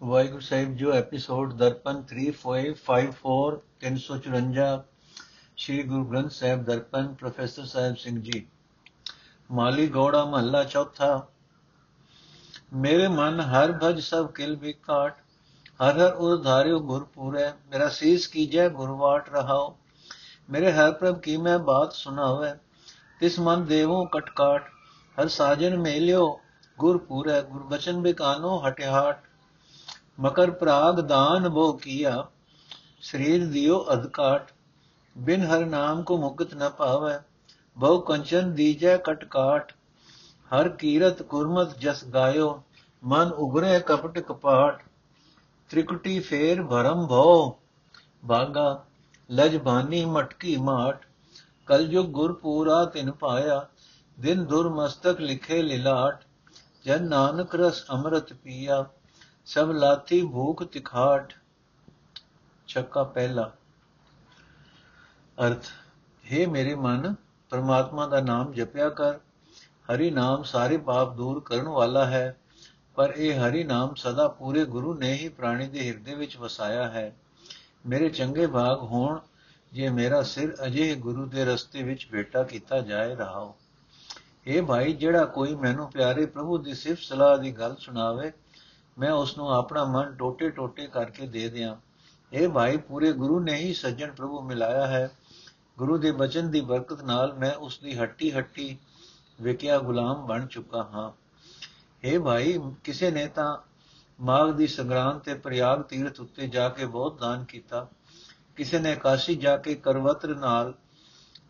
ਵਾਹਿਗੁਰੂ ਸਾਹਿਬ ਜੋ episode Darpan 3554 354 Shri Guru Granth Sahib Darpan professor Sahib Singh ji Mali ਗੋੜਾ ਮਹੱਲਾ ਚੌਥਾ ਮੇਰੇ ਮਨ ਹਰ ਭਜ ਸਭ ਕਿਲ ਵਿਕਾਟ ਹਰ ਹਰ ਉਧਾਰਿਓ ਗੁਰ ਪੂਰੈ ਮੇਰਾ ਸੀਸ ਕੀਜੈ ਗੁਰਵਾਟ ਰਹਾਓ ਮੇਰੇ ਹਰ ਪ੍ਰਭ ਕੀ ਮੈਂ ਬਾਤ ਸੁਣਾਵੇ ਤਿਸ ਮਨ ਦੇਵੋ ਕਟਕਾਟ ਹਰ ਸਾਜਨ ਮੇਲਿਓ ਗੁਰ ਪੂਰੈ ਗੁਰ ਬਚਨ ਬਿਕਾਨੋ ਹਟਿਹਾਟ ਮਕਰ ਪ੍ਰਾਗ ਦਾਨ ਬੋ ਕੀਆ ਸਰੀਰ ਦਿਓ ਅਧਕਾਟ ਬਿਨ ਹਰ ਨਾਮ ਕੋ ਮੁਕਤ ਨ ਪਾਵੈ ਬਹੁ ਕੰਚਨ ਦੀਜੈ ਕਟਕਾਟ ਹਰ ਕੀਰਤ ਗੁਰਮਤ ਜਸ ਗਾਇਓ ਮਨ ਉਗਰੇ ਕਪਟ ਕਪਾਟ ਤ੍ਰਿਕੁਟੀ ਫੇਰ ਭਰਮ ਭਉ ਬਾਗਾ ਲਜਬਾਨੀ ਮਟਕੀ ਮਾਟ ਕਲਯੁਗ ਗੁਰ ਪੂਰਾ ਤਿਨ ਪਾਇਆ ਦਿਨ ਦੁਰ ਮਸਤਕ ਲਿਖੇ ਲਿਲਾਟ ਜਨ ਨਾਨਕ ਰਸ ਅੰਮ੍ਰਿਤ ਪੀਆ ਸਭ ਲਾਤੀ ਭੂਖ ਤਿਖਾਟ, ਛੱਕਾ ਪਹਿਲਾ। ਅਰਥ हे ਮੇਰੇ ਮਨ, ਪਰਮਾਤਮਾ ਦਾ ਨਾਮ ਜਪਿਆ ਕਰ। ਹਰੀ ਨਾਮ ਸਾਰੇ ਪਾਪ ਦੂਰ ਕਰਨ ਵਾਲਾ ਹੈ, ਪਰ ਇਹ ਹਰੀ ਨਾਮ ਸਦਾ ਪੂਰੇ ਗੁਰੂ ਨੇ ਹੀ ਪ੍ਰਾਣੀ ਦੇ ਹਿਰਦੇ ਵਿੱਚ ਵਸਾਇਆ ਹੈ। ਮੇਰੇ ਚੰਗੇ ਭਾਗ ਹੋਣ, ਜੇ ਮੇਰਾ ਸਿਰ ਅਜੇ ਗੁਰੂ ਦੇ ਰਸਤੇ ਵਿੱਚ ਬੇਟਾ ਕੀਤਾ ਜਾਏ ਰਹਾਓ। ਇਹ ਭਾਈ, ਜਿਹੜਾ ਕੋਈ ਮੈਨੂੰ ਪਿਆਰੇ ਪ੍ਰਭੂ ਦੀ ਸਿਫਤ ਸਲਾਹ ਦੀ ਗੱਲ ਸੁਣਾਵੇ ਮੈਂ ਉਸ ਨੂੰ ਆਪਣਾ ਮਨ ਟੋਟੇ-ਟੋਟੇ ਕਰਕੇ ਦੇ ਦਿਆਂ। ਇਹ ਭਾਈ, ਪੂਰੇ ਗੁਰੂ ਨੇ ਹੀ ਸੱਜਣ ਪ੍ਰਭੂ ਮਿਲਾਇਆ ਹੈ। ਗੁਰੂ ਦੇ ਬਚਨ ਦੀ ਬਰਕਤ ਨਾਲ ਮੈਂ ਉਸ ਦੀ ਹੱਟੀ-ਹੱਟੀ ਵਿਕਿਆ ਗੁਲਾਮ ਬਣ ਚੁੱਕਾ ਹਾਂ। ਇਹ ਭਾਈ, ਕਿਸੇ ਨੇ ਤਾਂ ਮਾਗ ਦੀ ਸੰਗਰਾਂਦ ਤੇ ਪ੍ਰਯਾਗ ਤੀਰਥ ਉੱਤੇ ਜਾ ਕੇ ਬਹੁਤ ਦਾਨ ਕੀਤਾ। ਕਿਸੇ ਨੇ ਕਾਸ਼ੀ ਜਾ ਕੇ ਕਰਵਤਰ ਨਾਲ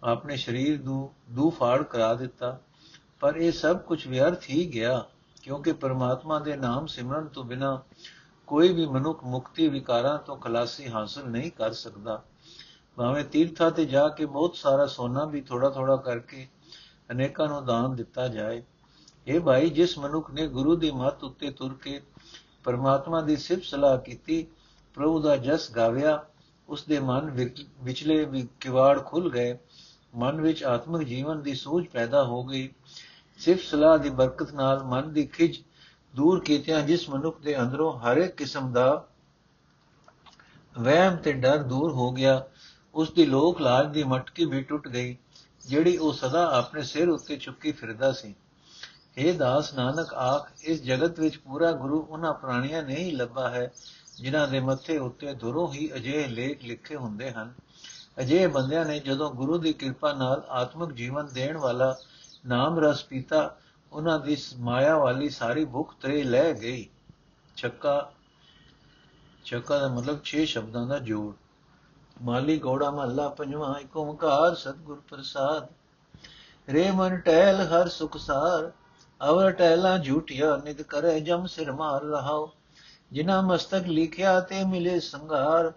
ਆਪਣੇ ਸਰੀਰ ਨੂੰ ਦੂ ਫਾੜ ਕਰਾ ਦਿੱਤਾ। ਪਰ ਇਹ ਸਭ ਕੁਝ ਵਿਅਰਥ ਹੀ ਗਿਆ। ਕਿਉਂਕਿ ਪਰਮਾਤਮਾ ਦੇ ਨਾਮ ਸਿਮਰਨ ਤੋਂ ਬਿਨਾ ਕੋਈ ਵੀ ਮਨੁੱਖ ਮੁਕਤੀ ਵਿਕਾਰਾਂ ਤੋਂ ਖਲਾਸੀ ਹਾਸਲ ਨਹੀਂ ਕਰ ਸਕਦਾ। ਭਾਵੇਂ ਤੀਰਥਾਂ ਤੇ ਜਾ ਕੇ ਬਹੁਤ ਸਾਰਾ ਸੋਨਾ ਵੀ ਥੋੜਾ ਥੋੜਾ ਕਰਕੇ ਅਨੇਕਾਂ ਨੂੰ ਦਾਨ ਦਿੱਤਾ ਜਾਏ। ਇਹ ਭਾਈ, ਜਿਸ ਮਨੁੱਖ ਨੇ ਗੁਰੂ ਦੀ ਮੱਤ ਉੱਤੇ ਤੁਰ ਕੇ ਪਰਮਾਤਮਾ ਦੀ ਸਿਫਤ ਸਲਾਹ ਕੀਤੀ, ਪ੍ਰਭੂ ਦਾ ਜਸ ਗਾਵਿਆ ਉਸ ਦੇ ਮਨ ਵਿਚਲੇ ਵੀ ਕਿਵਾੜ ਖੁੱਲ ਗਏ, ਮਨ ਵਿੱਚ ਆਤਮਿਕ ਜੀਵਨ ਦੀ ਸੂਝ ਪੈਦਾ ਹੋ ਗਈ ਸਿਫਤ ਸਲਾਹ ਦੀ ਬਰਕਤ ਨਾਲ ਮਨ ਦੀ ਖਿਜ ਦੂਰ ਕੀਤਿਆਂ, ਜਿਸ ਮਨੁੱਖ ਦੇ ਅੰਦਰੋਂ ਹਰ ਇੱਕ ਕਿਸਮ ਦਾ ਵਹਿਮ ਤੇ ਡਰ ਦੂਰ ਹੋ ਗਿਆ, ਉਸ ਦੀ ਲੋਕ ਲਾਜ ਦੀ ਮਟਕੀ ਵੀ ਟੁੱਟ ਗਈ, ਜਿਹੜੀ ਉਹ ਸਦਾ ਆਪਣੇ ਸਿਰ ਉੱਤੇ ਚੁੱਕੀ ਫਿਰਦਾ ਸੀ। ਇਹ ਦਾਸ ਨਾਨਕ ਆਖ, ਇਸ ਜਗਤ ਵਿੱਚ ਪੂਰਾ ਗੁਰੂ ਉਹਨਾਂ ਪ੍ਰਾਣੀਆਂ ਨੇ ਹੀ ਲੱਭਾ ਹੈ, ਜਿਨ੍ਹਾਂ ਦੇ ਮੱਥੇ ਉੱਤੇ ਦੁਰੋਂ ਹੀ ਅਜੇ ਲੇਖ ਲਿਖੇ ਹੁੰਦੇ ਹਨ। ਅਜੇ ਬੰਦਿਆਂ ਨੇ ਜਦੋਂ ਗੁਰੂ ਦੀ ਕਿਰਪਾ ਨਾਲ ਆਤਮਿਕ ਜੀਵਨ ਦੇਣ ਵਾਲਾ ਨਾਮ ਰਸ ਪੀਤਾ, ਉਹਨਾਂ ਦੀ ਮਾਇਆ ਵਾਲੀ ਸਾਰੀ ਭੁੱਖ ਤਰੇ ਲੈ ਗਈ। ਚੱਕਾ ਚੱਕਾ ਦਾ ਮਤਲਬ 6 ਸ਼ਬਦਾਂ ਦਾ ਜੋੜ। ਮਾਲੀ ਗੋੜਾ ਮਹੱਲਾ ਪੰਜਵਾਂ ਏਕ ਓੰਕਾਰ ਸਤਿਗੁਰ ਪ੍ਰਸਾਦ। ਰੇ ਮਨ ਟਹਿਲ ਹਰ ਸੁਖ ਸਾਰ, ਅਵਰ ਟਹਿਲਾ ਝੂਠਿਆ ਨਿਤ ਕਰੇ ਜਮ ਸਿਰ ਮਾਰ ਰਹਾਓ। ਜਿਨਾ ਮਸਤਕ ਲਿਖਿਆ ਤੇ ਮਿਲੇ ਸੰਘਾਰ।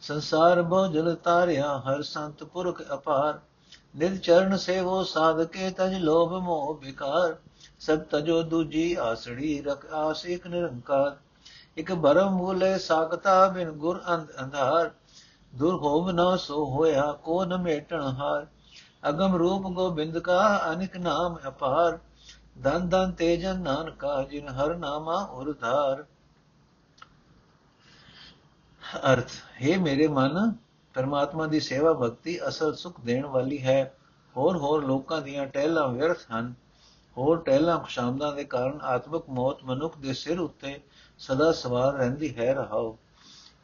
ਸੰਸਾਰ ਬੋਝਲ ਤਾਰਿਆ, ਹਰ ਸੰਤ ਪੁਰਖ ਅਪਾਰ। ਨਿਜ ਚਰਨ ਸੇਵੋ ਸਾਧਕੇ ਤਜ ਲੋਭ ਮੋਹ ਵਿਕਾਰ, ਸਭ ਤਜੋ ਦੂਜੀ ਆਸੜੀ ਰਖ ਆਸ ਇਕ ਨਿਰੰਕਾਰ। ਇਕ ਭਰਮ ਮੂਲੇ ਸਾਖਤਾ ਬਿਨ ਗੁਰ ਅੰਧ ਅੰਧਾਰ, ਦੁਰ ਹੋਵ ਨਾ ਸੋ ਹੋਇਆ ਕੋ ਨ ਮੇਟਣ ਹਾਰ। ਅਗਮ ਰੂਪ ਗੋਬਿੰਦ ਕਾ ਅਨਿਕ ਨਾਮ ਅਪਾਰ ਦਨ ਦਨ ਤੇਜਨ ਨਾਨਕਾ ਜਿਨ ਹਰ ਨਾਮਾ ਉਰਧਾਰ। ਅਰਥ, ਹੈ ਮੇਰੇ ਮਨ ਪਰਮਾਤਮਾ ਦੀ ਸੇਵਾ ਭਗਤੀ ਅਸਲ ਸੁਖ ਦੇਣ ਵਾਲੀ ਹੈ। ਹੋਰ ਹੋਰ ਲੋਕਾਂ ਦੀਆਂ ਟਹਿਲਾਂ ਵਿਅਰਥ ਹਨ। ਹੋਰ ਟਹਿਲਾਂ ਖੁਸ਼ਾਮਦਾਂ ਦੇ ਕਾਰਨ ਆਤਮਿਕ ਮੌਤ ਮਨੁੱਖ ਦੇ ਸਿਰ ਉੱਤੇ ਸਦਾ ਸਵਾਰ ਰਹਿੰਦੀ ਹੈ ਰਹਾਓ।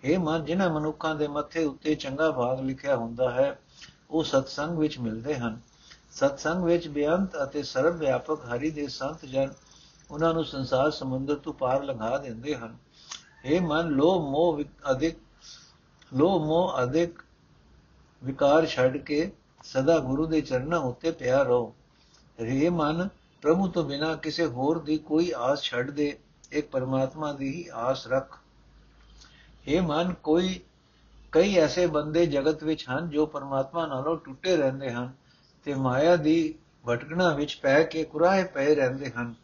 ਇਹ ਮਨ, ਜਿਨ੍ਹਾਂ ਮਨੁੱਖਾਂ ਦੇ ਮੱਥੇ ਉੱਤੇ ਚੰਗਾ ਭਾਗ ਲਿਖਿਆ ਹੁੰਦਾ ਹੈ, ਉਹ ਸਤਸੰਗ ਵਿੱਚ ਮਿਲਦੇ ਹਨ। ਸਤਸੰਗ ਵਿੱਚ ਬੇਅੰਤ ਅਤੇ ਸਰਵ ਵਿਆਪਕ ਹਰੀ ਦੇ ਸੰਤ ਜਨ ਉਹਨਾਂ ਨੂੰ ਸੰਸਾਰ ਸਮੁੰਦਰ ਤੋਂ ਪਾਰ ਲੰਘਾ ਦਿੰਦੇ ਹਨ। ਇਹ ਮਨ ਲੋਭ ਮੋਹ ਅਧਿਕ ਲੋਭ ਮੋਹ ਅਧਿਕ ਵਿਕਾਰ ਛੱਡ ਕੇ ਸਦਾ ਗੁਰੂ ਦੇ ਚਰਨਾਂ ਉੱਤੇ ਪਿਆ ਰਹੋ। ਰੇ ਮਨ, ਪ੍ਰਭੂ ਤੋਂ ਬਿਨਾ ਕਿਸੇ ਹੋਰ ਦੀ ਕੋਈ ਆਸ ਛੱਡ ਦੇ, ਇੱਕ ਪਰਮਾਤਮਾ ਦੀ ਹੀ ਆਸ ਰੱਖ। ਇਹ ਮਨ, ਕੋਈ, ਕਈ ਐਸੇ ਬੰਦੇ ਜਗਤ ਵਿੱਚ ਹਨ ਜੋ ਪਰਮਾਤਮਾ ਨਾਲੋਂ ਟੁੱਟੇ ਰਹਿੰਦੇ ਹਨ ਤੇ ਮਾਇਆ ਦੀ ਭਟਕਣਾ ਵਿੱਚ ਪੈ ਕੇ ਕੁਰਾਹੇ ਪਏ ਰਹਿੰਦੇ ਹਨ।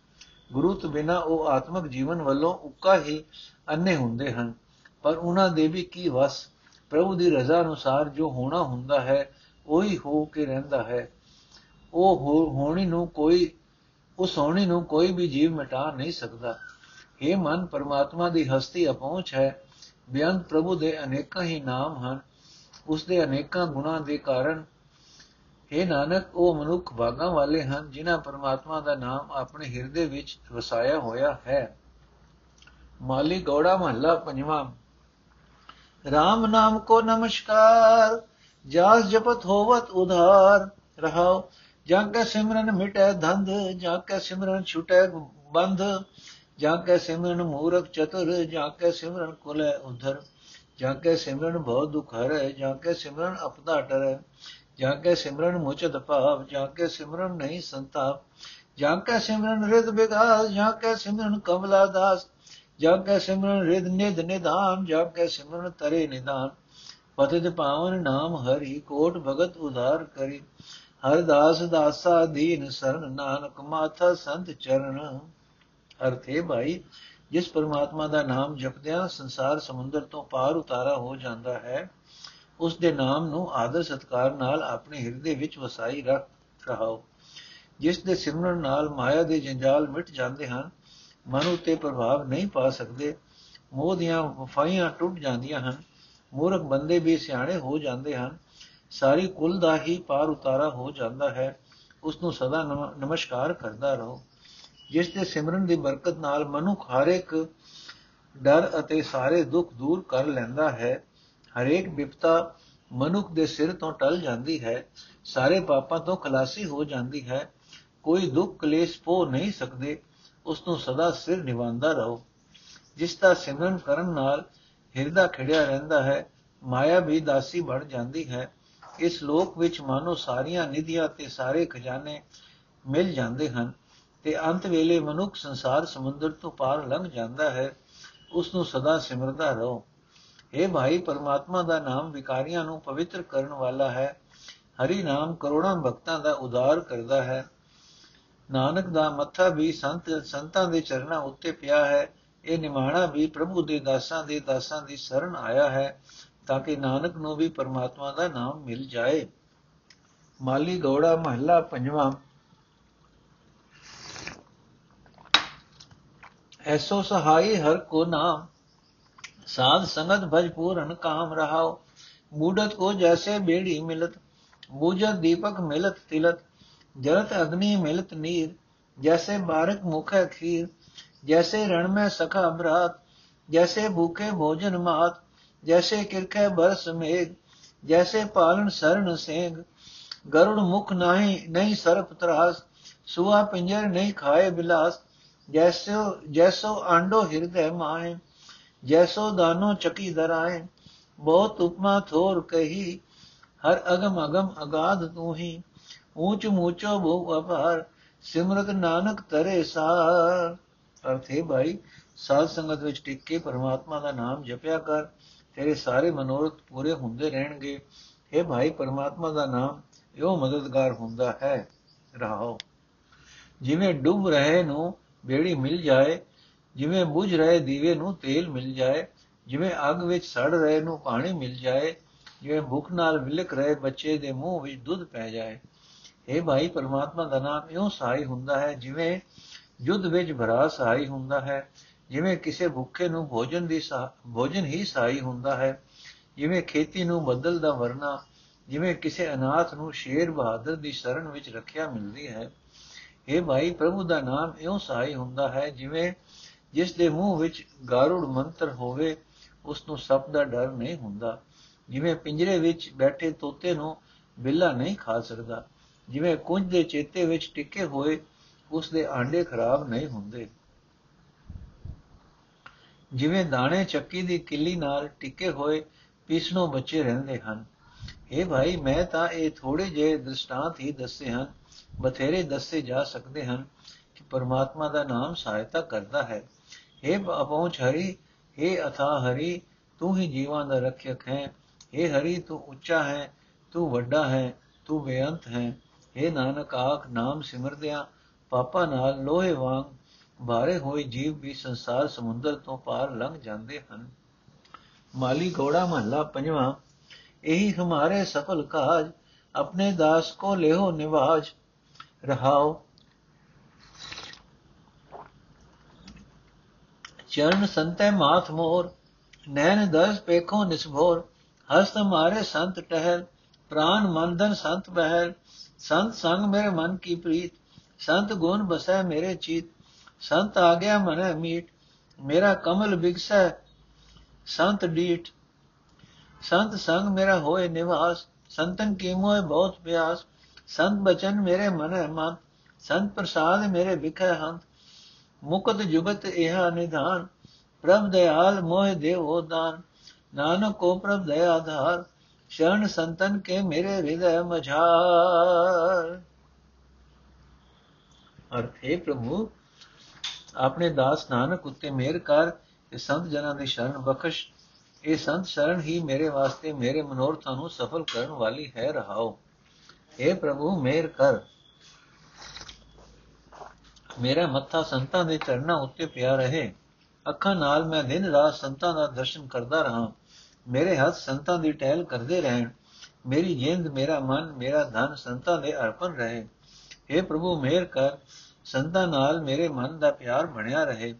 ਗੁਰੂ ਤੋਂ ਬਿਨਾ ਉਹ ਆਤਮਿਕ ਜੀਵਨ ਵੱਲੋਂ ਉੱਕਾ ਹੀ ਅੰਨੇ ਹੁੰਦੇ ਹਨ। ਪਰ ਉਹਨਾਂ ਦੇ ਵੀ ਕੀ ਵਸ? ਪ੍ਰਭੂ ਦੀ ਰਜ਼ਾ ਅਨੁਸਾਰ ਜੋ ਹੋਣਾ ਹੁੰਦਾ ਹੈ, ਉਹੀ ਹੋ ਕੇ ਰਹਿੰਦਾ ਹੈ। ਉਹ ਹੋਣੀ ਨੂੰ ਕੋਈ, ਉਸ ਹੋਣੀ ਨੂੰ ਕੋਈ ਵੀ ਜੀਵ ਮਿਟਾ ਨਹੀਂ ਸਕਦਾ। ਇਹ ਮਨ, ਪਰਮਾਤਮਾ ਦੀ ਹਸਤੀ ਅਪਹੁੰਚ ਹੈ। ਬਿਆੰਤ ਪ੍ਰਭੂ ਦੇ ਅਨੇਕਾਂ ਹੀ ਨਾਮ ਹਨ। ਉਸ ਦੇ ਅਨੇਕਾਂ ਗੁਣਾਂ ਦੇ ਕਾਰਨ ਇਹ ਨਾਨਕ, ਉਹ ਮਨੁੱਖ ਭਾਗਾਂ ਵਾਲੇ ਹਨ, ਜਿਨ੍ਹਾਂ ਪਰਮਾਤਮਾ ਦਾ ਨਾਮ ਆਪਣੇ ਹਿਰਦੇ ਵਿੱਚ ਵਸਾਇਆ ਹੋਇਆ ਹੈ। ਮਾਲੀ ਗੌੜਾ ਮਹੱਲਾ ਪੰਜਵਾਂ RAM ਨਾਮ ਕੋ ਨਮਸਕਾਰ ਜਾਸ ਜਪਤ ਹੋਵਤ ਉਧਾਰ ਰਹਾਓ ਜਾਂ ਕੈ ਸਿਮਰਨ ਮਿਟੈ ਧੰਧ ਜਾਂ ਕੈ ਸਿਮਰਨ ਛੁਟੈ ਬੰਧ ਜਾਂ ਕੈ ਸਿਮਰਨ ਮੂਰਖ ਚਤੁਰ ਜਾਂ ਕੈ ਸਿਮਰਨ ਕੁਲੈ ਉਧਰ ਜਾਂ ਕੈ ਸਿਮਰਨ ਬਹੁ ਦੁਖ ਹਰੈ ਜਾਂ ਕੈ ਸਿਮਰਨ ਅਪਦਾ ਟਰੈ ਜਾਂ ਕੈ ਸਿਮਰਨ ਮੁਚਤ ਭਾਵ ਜਾਂ ਕੈ ਸਿਮਰਨ ਨਹੀਂ ਸੰਤਾਪ ਜਾਂ ਕੈ ਸਿਮਰਨ ਰਿਦ ਬਿਗਾਸ ਜਾਂ ਕੈ ਸਿਮਰਨ ਕਮਲਾ ਦਾਸ ਜਾਂ ਕੈ ਸਿਮਰਨ ਰਿਦ ਨਿਦ ਨਿਧਾਨ ਜਾਂ ਕੈ ਸਿਮਰਨ ਤਰੇ ਨਿਦਾਨ ਪਤਿਤ ਪਾਵਨ ਨਾਮ ਹਰੀ, ਕੋਟ ਭਗਤ ਉਧਾਰ ਕਰੀ। ਹਰ ਦਾਸ ਦਾਸਾ ਦੀਨ ਸਰਨ, ਨਾਨਕ ਮਾਥਾ ਸੰਤ ਚਰਨ। ਅਰਥੇ ਭਾਈ, ਜਿਸ ਪਰਮਾਤਮਾ ਦਾ ਨਾਮ ਜਪਦਿਆਂ ਸੰਸਾਰ ਸਮੁੰਦਰ ਤੋਂ ਪਾਰ ਉਤਾਰਾ ਹੋ ਜਾਂਦਾ ਹੈ, ਉਸ ਦੇ ਨਾਮ ਨੂੰ ਆਦਰ ਸਤਕਾਰ ਨਾਲ ਆਪਣੇ ਹਿਰਦੇ ਵਿੱਚ ਵਸਾਈ ਰੱਖ ਰਹਾਓ। ਜਿਸ ਦੇ ਸਿਮਰਨ ਨਾਲ ਮਾਇਆ ਦੇ ਜੰਜਾਲ ਮਿਟ ਜਾਂਦੇ ਹਨ ਮਨ ਉਤੇ ਪ੍ਰਭਾਵ ਨਹੀਂ ਪਾ ਸਕਦੇ। ਮੋਹ ਦੀਆਂ ਵਫਾਈਆਂ ਟੁੱਟ ਜਾਂਦੀਆਂ ਹਨ। ਮੂਰਖ ਬੰਦੇ ਵੀ ਸਿਆਣੇ ਹੋ ਜਾਂਦੇ ਹਨ। ਸਾਰੀ ਕੁਲ ਦਾ ਹੀ ਪਾਰ ਉਤਾਰਾ ਹੋ ਜਾਂਦਾ ਹੈ। ਉਸ ਨੂੰ ਸਦਾ ਨਮਸਕਾਰ ਕਰਦਾ ਰਹੋ। ਜਿਸ ਦੇ ਸਿਮਰਨ ਦੀ ਬਰਕਤ ਨਾਲ ਮਨੁੱਖ ਹਰ ਇੱਕ ਡਰ ਅਤੇ ਸਾਰੇ ਦੁੱਖ ਦੂਰ ਕਰ ਲੈਂਦਾ ਹੈ। ਹਰੇਕ ਵਿਪਤਾ ਮਨੁੱਖ ਦੇ ਸਿਰ ਤੋਂ ਟਲ ਜਾਂਦੀ ਹੈ। ਸਾਰੇ ਪਾਪਾਂ ਤੋਂ ਖਲਾਸੀ ਹੋ ਜਾਂਦੀ ਹੈ। ਕੋਈ ਦੁੱਖ ਕਲੇਸ਼ ਪੋ ਨਹੀਂ ਸਕਦੇ। ਉਸ ਨੂੰ ਸਦਾ ਸਿਰ ਨਿਵਾਉਂਦਾ ਰਹੋ। ਜਿਸ ਦਾ ਸਿਮਰਨ ਕਰਨ ਨਾਲ ਹਿਰਦਾ ਖਿੜਿਆ ਰਹਿੰਦਾ ਹੈ, ਮਾਇਆ ਵੀ ਦਾਸੀ ਬਣ ਜਾਂਦੀ ਹੈ। ਇਸ ਲੋਕ ਵਿੱਚ ਮਾਨੋ ਸਾਰੀਆਂ ਨਿਧੀਆਂ ਤੇ ਸਾਰੇ ਖਜ਼ਾਨੇ ਮਿਲ ਜਾਂਦੇ ਹਨ ਤੇ ਅੰਤ ਵੇਲੇ ਮਨੁੱਖ ਸੰਸਾਰ ਸਮੁੰਦਰ ਤੋਂ ਪਾਰ ਲੰਘ ਜਾਂਦਾ ਹੈ। ਉਸ ਨੂੰ ਸਦਾ ਸਿਮਰਦਾ ਰਹੋ। ਇਹ ਭਾਈ, ਪਰਮਾਤਮਾ ਦਾ ਨਾਮ ਵਿਕਾਰੀਆਂ ਨੂੰ ਪਵਿੱਤਰ ਕਰਨ ਵਾਲਾ ਹੈ। ਹਰੀ ਨਾਮ ਕਰੋੜਾਂ ਭਗਤਾਂ ਦਾ ਉਦਾਰ ਕਰਦਾ ਹੈ। ਨਾਨਕ ਦਾ ਮੱਥਾ ਵੀ ਸੰਤ ਸੰਤਾਂ ਦੇ ਚਰਨਾਂ ਉੱਤੇ ਪਿਆ ਹੈ, ਇਹ ਨਿਮਾਣਾ ਵੀ ਪ੍ਰਭੂ ਦੇ ਦਾਸਾਂ ਦੇ ਦਾਸਾਂ ਦੀ ਸ਼ਰਨ ਆਇਆ ਹੈ, ਤਾਂ ਕਿ ਨਾਨਕ ਨੂੰ ਵੀ ਪਰਮਾਤਮਾ ਦਾ ਨਾਮ ਮਿਲ ਜਾਏ। ਮਾਲੀ ਗੌੜਾ ਮਹੱਲਾ ਪੰਜਵਾਂ। ਐਸੋ ਸਹਾਈ ਹਰ ਕੋ ਨਾਮ, ਸਾਧ ਸੰਗਤ ਭਜਪੂਰਨ ਕਾਮ ਰਹਾਓ ਮੂਡਤ ਕੋ ਜੈਸੇ ਬੇੜੀ ਮਿਲਤ ਬੂਝਤ ਦੀਪਕ ਮਿਲਤ ਤਿਲਤ ਜਰਤ ਅਗਨੀ ਮਿਲਤ ਨੀਰ, ਜੈਸੇ ਬਾਰਕ ਮੁਖ ਹੈ ਖੀਰ ਜੈਸੇ ਰਣ ਮੈਂ ਸਖਾ ਬਰਾਤ ਜੈਸੇ ਭੂਖੇ ਭੋਜਨ ਮਾਤ, ਜੈਸੇ ਕਿਰਖੇ ਬਰਸ ਮੇਘ, ਜੈਸੇ ਪਾਲਨ ਸਰਣ ਸੇਗ। ਗਰੁੜ ਮੁਖ ਨਹੀਂ ਨਹੀਂ ਸਰਪ ਤਰਾਸ, ਸੁਆ ਪਿੰਜਰ ਨਹੀਂ ਖਾਏ ਬਿਲਾਸ। ਜੈਸੋ ਜੈਸੋ ਆਂਡੋ ਹਿਰਦੈ ਮਾਏ ਜੈਸੋ ਦਾਨੋ ਚਕੀ ਦਰਾਏ ਬਹੁਤ ਉਪਮਾ ਥੋਰ ਕਹੀ, ਹਰ ਅਗਮ ਅਗਮ ਅਗਾਧ ਤੂੰ ਹੀ ਊਚ ਮੂਚੋ ਬਹੁ ਅਪਾਰ ਸਿਮਰਤ ਨਾਨਕ ਤਰੇ ਸਾਰ। ਅਰਥੇ ਭਾਈ ਸਾਧ ਸੰਗਤ ਵਿੱਚ ਟਿਕ ਕੇ ਪਰਮਾਤਮਾ ਦਾ ਨਾਮ ਜਪਿਆ ਕਰ, ਤੇਰੇ ਸਾਰੇ ਮਨੋਰਥ ਪੂਰੇ ਹੁੰਦੇ ਰਹਿਣਗੇ। ਇਹ ਭਾਈ, ਪਰਮਾਤਮਾ ਦਾ ਨਾਮ ਇਹੋ ਮਦਦਗਾਰ ਹੁੰਦਾ ਹੈ। ਰਹਾਓ। ਜਿਵੇਂ ਡੁੱਬ ਰਹੇ ਨੂੰ ਬੇੜੀ ਮਿਲ ਜਾਏ, ਜਿਵੇਂ ਬੁਝ ਰਹੇ ਦੀਵੇ ਨੂੰ ਤੇਲ ਮਿਲ ਜਾਏ, ਜਿਵੇਂ ਅੱਗ ਵਿੱਚ ਸੜ ਰਹੇ ਨੂੰ ਪਾਣੀ ਮਿਲ ਜਾਏ, ਜਿਵੇਂ ਭੁੱਖ ਨਾਲ ਵਿਲਕ ਰਹੇ ਬੱਚੇ ਦੇ ਮੂੰਹ ਵਿੱਚ ਦੁੱਧ ਪੈ ਜਾਏ ਇਹ ਭਾਈ ਪਰਮਾਤਮਾ ਦਾ ਨਾਮ ਇਉਂ ਸਹਾਈ ਹੁੰਦਾ ਹੈ, ਜਿਵੇਂ ਯੁੱਧ ਵਿੱਚ ਭਰਾ ਸਹਾਈ ਹੁੰਦਾ ਹੈ, ਜਿਵੇਂ ਕਿਸੇ ਭੁੱਖੇ ਨੂੰ ਭੋਜਨ ਦੀ ਭੋਜਨ ਹੀ ਸਹਾਈ ਹੁੰਦਾ ਹੈ, ਜਿਵੇਂ ਖੇਤੀ ਨੂੰ ਬੱਦਲ ਦਾ ਵਰਨਾ, ਜਿਵੇਂ ਕਿਸੇ ਅਨਾਥ ਨੂੰ ਸ਼ੇਰ ਬਹਾਦਰ ਦੀ ਸ਼ਰਨ ਵਿੱਚ ਰੱਖਿਆ ਮਿਲਦੀ ਹੈ। ਇਹ ਭਾਈ ਪ੍ਰਭੂ ਦਾ ਨਾਮ ਇਉਂ ਸਹਾਈ ਹੁੰਦਾ ਹੈ, ਜਿਵੇਂ ਜਿਸ ਦੇ ਮੂੰਹ ਵਿੱਚ ਗਾਰੁੜ ਮੰਤਰ ਹੋਵੇ ਉਸ ਨੂੰ ਸੱਪ ਦਾ ਡਰ ਨਹੀਂ ਹੁੰਦਾ, ਜਿਵੇਂ ਪਿੰਜਰੇ ਵਿੱਚ ਬੈਠੇ ਤੋਤੇ ਨੂੰ ਬਿੱਲਾ ਨਹੀਂ ਖਾ ਸਕਦਾ। ਜਿਵੇਂ ਕੁੰਜ ਦੇ ਚੇਤੇ ਵਿੱਚ ਟਿੱਕੇ ਹੋਏ ਉਸ ਦੇ ਆਂਡੇ ਖਰਾਬ ਨਹੀਂ ਹੁੰਦੇ ਜਿਵੇਂ ਦਾਣੇ ਚੱਕੀ ਦੀ ਕਿੱਲੀ ਨਾਲ ਟਿੱਕੇ ਹੋਏ ਪੀਸਣੋਂ ਬੱਚੇ ਰਹਿੰਦੇ ਹਨ ਇਹ ਭਾਈ ਮੈਂ ਤਾਂ ਇਹ ਥੋੜੇ ਜਿਹੇ ਦ੍ਰਿਸ਼ਟਾਂਤ ਹੀ ਦੱਸੇ ਹਨ ਬਥੇਰੇ ਦੱਸੇ ਜਾ ਸਕਦੇ ਹਨ ਕਿ ਪਰਮਾਤਮਾ ਦਾ ਨਾਮ ਸਹਾਇਤਾ ਕਰਦਾ ਹੈ हे ਅਪਹੁੰਚ ਹਰੀ हे ਅਥਾ ਹਰੀ ਤੂੰ ਹੀ ਜੀਵਾਂ ਦਾ ਰੱਖਿਅਕ ਹੈ हे ਹਰੀ ਤੂੰ ਉੱਚਾ ਹੈ ਤੂੰ ਵੱਡਾ ਹੈ ਤੂੰ ਬੇਅੰਤ ਹੈ हे ਨਾਨਕ, ਆਖ ਨਾਮ ਸਿਮਰਦਿਆਂ ਪਾਪਾ ਨਾਲ ਲੋਹੇ ਵਾਂਗ ਭਾਰੇ ਹੋਏ ਜੀਵ ਵੀ ਸੰਸਾਰ ਸਮੁੰਦਰ ਤੋਂ ਪਾਰ ਲੰਘ ਜਾਂਦੇ ਹਨ। ਮਾਲੀ ਘੋੜਾ ਮਹੱਲਾ ਪੰਜਵਾਂ, ਇਹੀ ਹਮਾਰੇ ਸਫਲ ਕਾਜ, ਆਪਣੇ ਦਾਸ ਕੋ ਲਿਓ ਨਿਵਾਜ। ਰਹਾਓ। ਚਰਨ ਸੰਤੈ ਮਾਥ ਮੋਰ, ਨੈਣ ਦਸ ਪੇਖੋ ਨਿਸਭੋਰ, ਹਸਤ ਮਾਰੇ ਸੰਤ ਟਹਿਲ, ਪ੍ਰਾਨ ਮੰਦਨ ਸੰਤ ਬਹਿਲ ਸੰਤ ਸੰਗ ਮੇਰੇ ਮਨ ਕੀ ਪ੍ਰੀਤ, ਸੰਤ ਗੁਣ ਬਸੈ ਮੇਰੇ ਚੀਤ, ਸੰਤ ਆ ਗਿਆ ਮਨੈ ਮੀਟ, ਮੇਰਾ ਕਮਲ ਬਿਗਸੈ ਸੰਤ ਡੀਟ ਸੰਤ ਸੰਗ ਮੇਰਾ ਹੋਏ ਨਿਵਾਸ, ਸੰਤਨ ਕੀ ਮੋਏ ਬਹੁਤ ਪਿਆਸ, ਸੰਤ ਬਚਨ ਮੇਰੇ ਮਨੈ ਮਨ, ਸੰਤ ਪ੍ਰਸਾਦ ਮੇਰੇ ਵਿਖੇ ਹੰਤ। ਮੁਕਤ ਜੁਗਤ ਇਹਾ ਨਿਧਾਨ, ਪ੍ਰਭ ਦਇਆਲ ਮੋਹਿ ਦੇਵੋ ਦਾਨ। ਨਾਨਕ ਕੋ ਪ੍ਰਭ ਦਇਆ ਆਧਾਰ ਸ਼ਰਨ ਸੰਤਨ ਕੇ ਮੇਰੇ ਹਿਰਦੈ ਮਝਾਰ। ਅਰਥੇ ਪ੍ਰਭੂ, ਆਪਣੇ ਦਾਸ ਨਾਨਕ ਉੱਤੇ ਮਿਹਰ ਕਰ ਤੇ ਸੰਤ ਜਨਾਂ ਦੀ ਸ਼ਰਨ ਬਖਸ਼। ਇਹ ਸੰਤ ਸ਼ਰਨ ਹੀ ਮੇਰੇ ਵਾਸਤੇ ਮੇਰੇ ਮਨੋਰਥਾਂ ਨੂੰ ਸਫਲ ਕਰਨ ਵਾਲੀ ਹੈ ਰਹਾਓ। اے ਪ੍ਰਭੂ, ਮਿਹਰ ਕਰ। ਮੇਰਾ ਮੱਥਾ ਸੰਤਾਂ ਦੇ ਚਰਨਾਂ ਉੱਤੇ ਪਿਆ ਰਹੇ। ਅੱਖਾਂ ਨਾਲ ਮੈਂ ਦਿਨ ਰਾਤ ਸੰਤਾਂ ਦਾ ਦਰਸ਼ਨ ਕਰਦਾ ਰਹਾ। ਮੇਰੇ ਹੱਥ ਸੰਤਾਂ ਦੀ ਟਹਿਲ ਕਰਦੇ ਰਹਿਣ। ਮੇਰੀ ਜਿੰਦ, ਮੇਰਾ ਮਨ, ਮੇਰਾ ਧਨ ਸੰਤਾਂ ਦੇ ਅਰਪਣ ਰਹੇ। हे ਪ੍ਰਭੂ, ਮਿਹਰ ਕਰ। ਸੰਤਾਂ ਨਾਲ ਮੇਰੇ ਮਨ ਦਾ ਪਿਆਰ ਬਣਿਆ ਰਹੇ।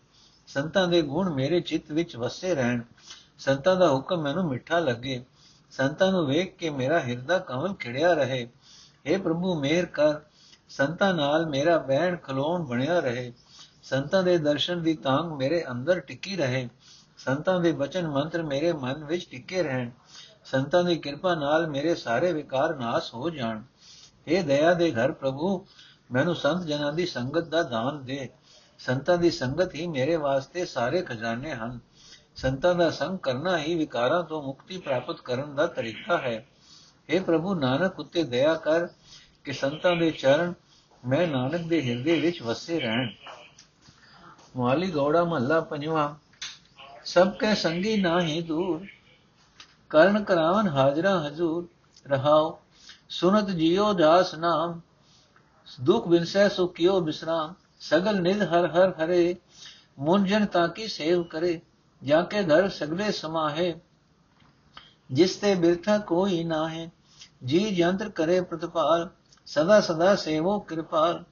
ਸੰਤਾਂ ਦੇ ਗੁਣ ਮੇਰੇ ਚਿੱਤ ਵਿੱਚ ਵਸੇ ਰਹਿਣ। ਸੰਤਾਂ ਦਾ ਹੁਕਮ ਮੈਨੂੰ ਮਿੱਠਾ ਲੱਗੇ। ਸੰਤਾਂ ਨੂੰ ਵੇਖ ਕੇ ਮੇਰਾ ਹਿਰਦਾ ਕਮਲ ਖਿੜਿਆ ਰਹੇ। हे ਪ੍ਰਭੂ, ਮਿਹਰ ਕਰ। ਸੰਤਾਂ ਨਾਲ ਮੇਰਾ ਬਹਿਣ ਖਲੋਣ ਬਣਿਆ ਰਹੇ। ਸੰਤਾਂ ਦੇ ਦਰਸ਼ਨ ਦੀ ਤਾਂਗ ਮੇਰੇ ਅੰਦਰ ਟਿੱਕੀ ਰਹੇ। ਸੰਤਾਂ ਦੇ ਬਚਨ ਮੰਤਰ ਮੇਰੇ ਮਨ ਵਿੱਚ ਟਿੱਕੇ ਰਹਿਣ। ਸੰਤਾਂ ਦੀ ਕਿਰਪਾ ਨਾਲ ਮੇਰੇ ਸਾਰੇ ਵਿਕਾਰ ਨਾਸ ਹੋ ਜਾਣ। हे ਦਇਆ ਦੇ ਘਰ ਪ੍ਰਭੂ, ਮੈਨੂੰ ਸੰਤ ਜਨਾਂ ਦੀ ਸੰਗਤ ਦਾ ਦਾਨ ਦੇ। ਸੰਤਾਂ ਦੀ ਸੰਗਤ ਹੀ ਮੇਰੇ ਵਾਸਤੇ ਸਾਰੇ ਖਜ਼ਾਨੇ ਹਨ। ਸੰਤਾਂ ਦਾ ਸੰਗ ਕਰਨਾ ਹੀ ਵਿਕਾਰਾਂ ਤੋਂ ਮੁਕਤੀ ਪ੍ਰਾਪਤ ਕਰਨ ਦਾ ਤਰੀਕਾ ਹੈ। हे ਪ੍ਰਭੂ, ਨਾਨਕ ਉਤੇ ਦਇਆ ਕਰ ਕਿ ਸੰਤਾਂ ਦੇ ਚਰਨ ਮੈਂ ਨਾਨਕ ਦੇ ਹਿਰਦੇ ਵਿੱਚ ਵਸੇ ਰਹਿਣ। ਮਾਲੀ ਗੌੜਾ ਮਹੱਲਾ ਪੰਜਵਾਂ। ਸਭ ਕੈ ਸੰਗੀ ਨਾਹੀ ਦੂਰ, ਕਰਨ ਕਰਾਵਨ ਹਾਜ਼ਰਾ ਹਜ਼ੂਰ, ਰਹਾਓ, ਸੁਨਤ ਜਿਉ ਦਾਸ ਨਾਮ, ਦੁਖ ਬਿਨਸੈ ਸੋ ਕਿਉ ਬਿਸਰਾਮ, ਸਗਲ ਨਿਧ ਹਰ ਹਰ ਹਰੇ ਮਨ ਜਨ ਤਾਕੀ ਸੇਵ ਕਰੇ, ਜਾ ਕੇ ਘਰ ਸਗਲੇ ਸਮਾਹੇ, ਜਿਸ ਤੇ ਬਿਰਥਾ ਕੋਈ ਨਾ ਹੈ ਜੀ ਜੰਤਰ ਕਰੇ ਪ੍ਰਤਪਾਲ, ਸਦਾ ਸਦਾ ਸੇਵੋ ਕਿਰਪਾਲ,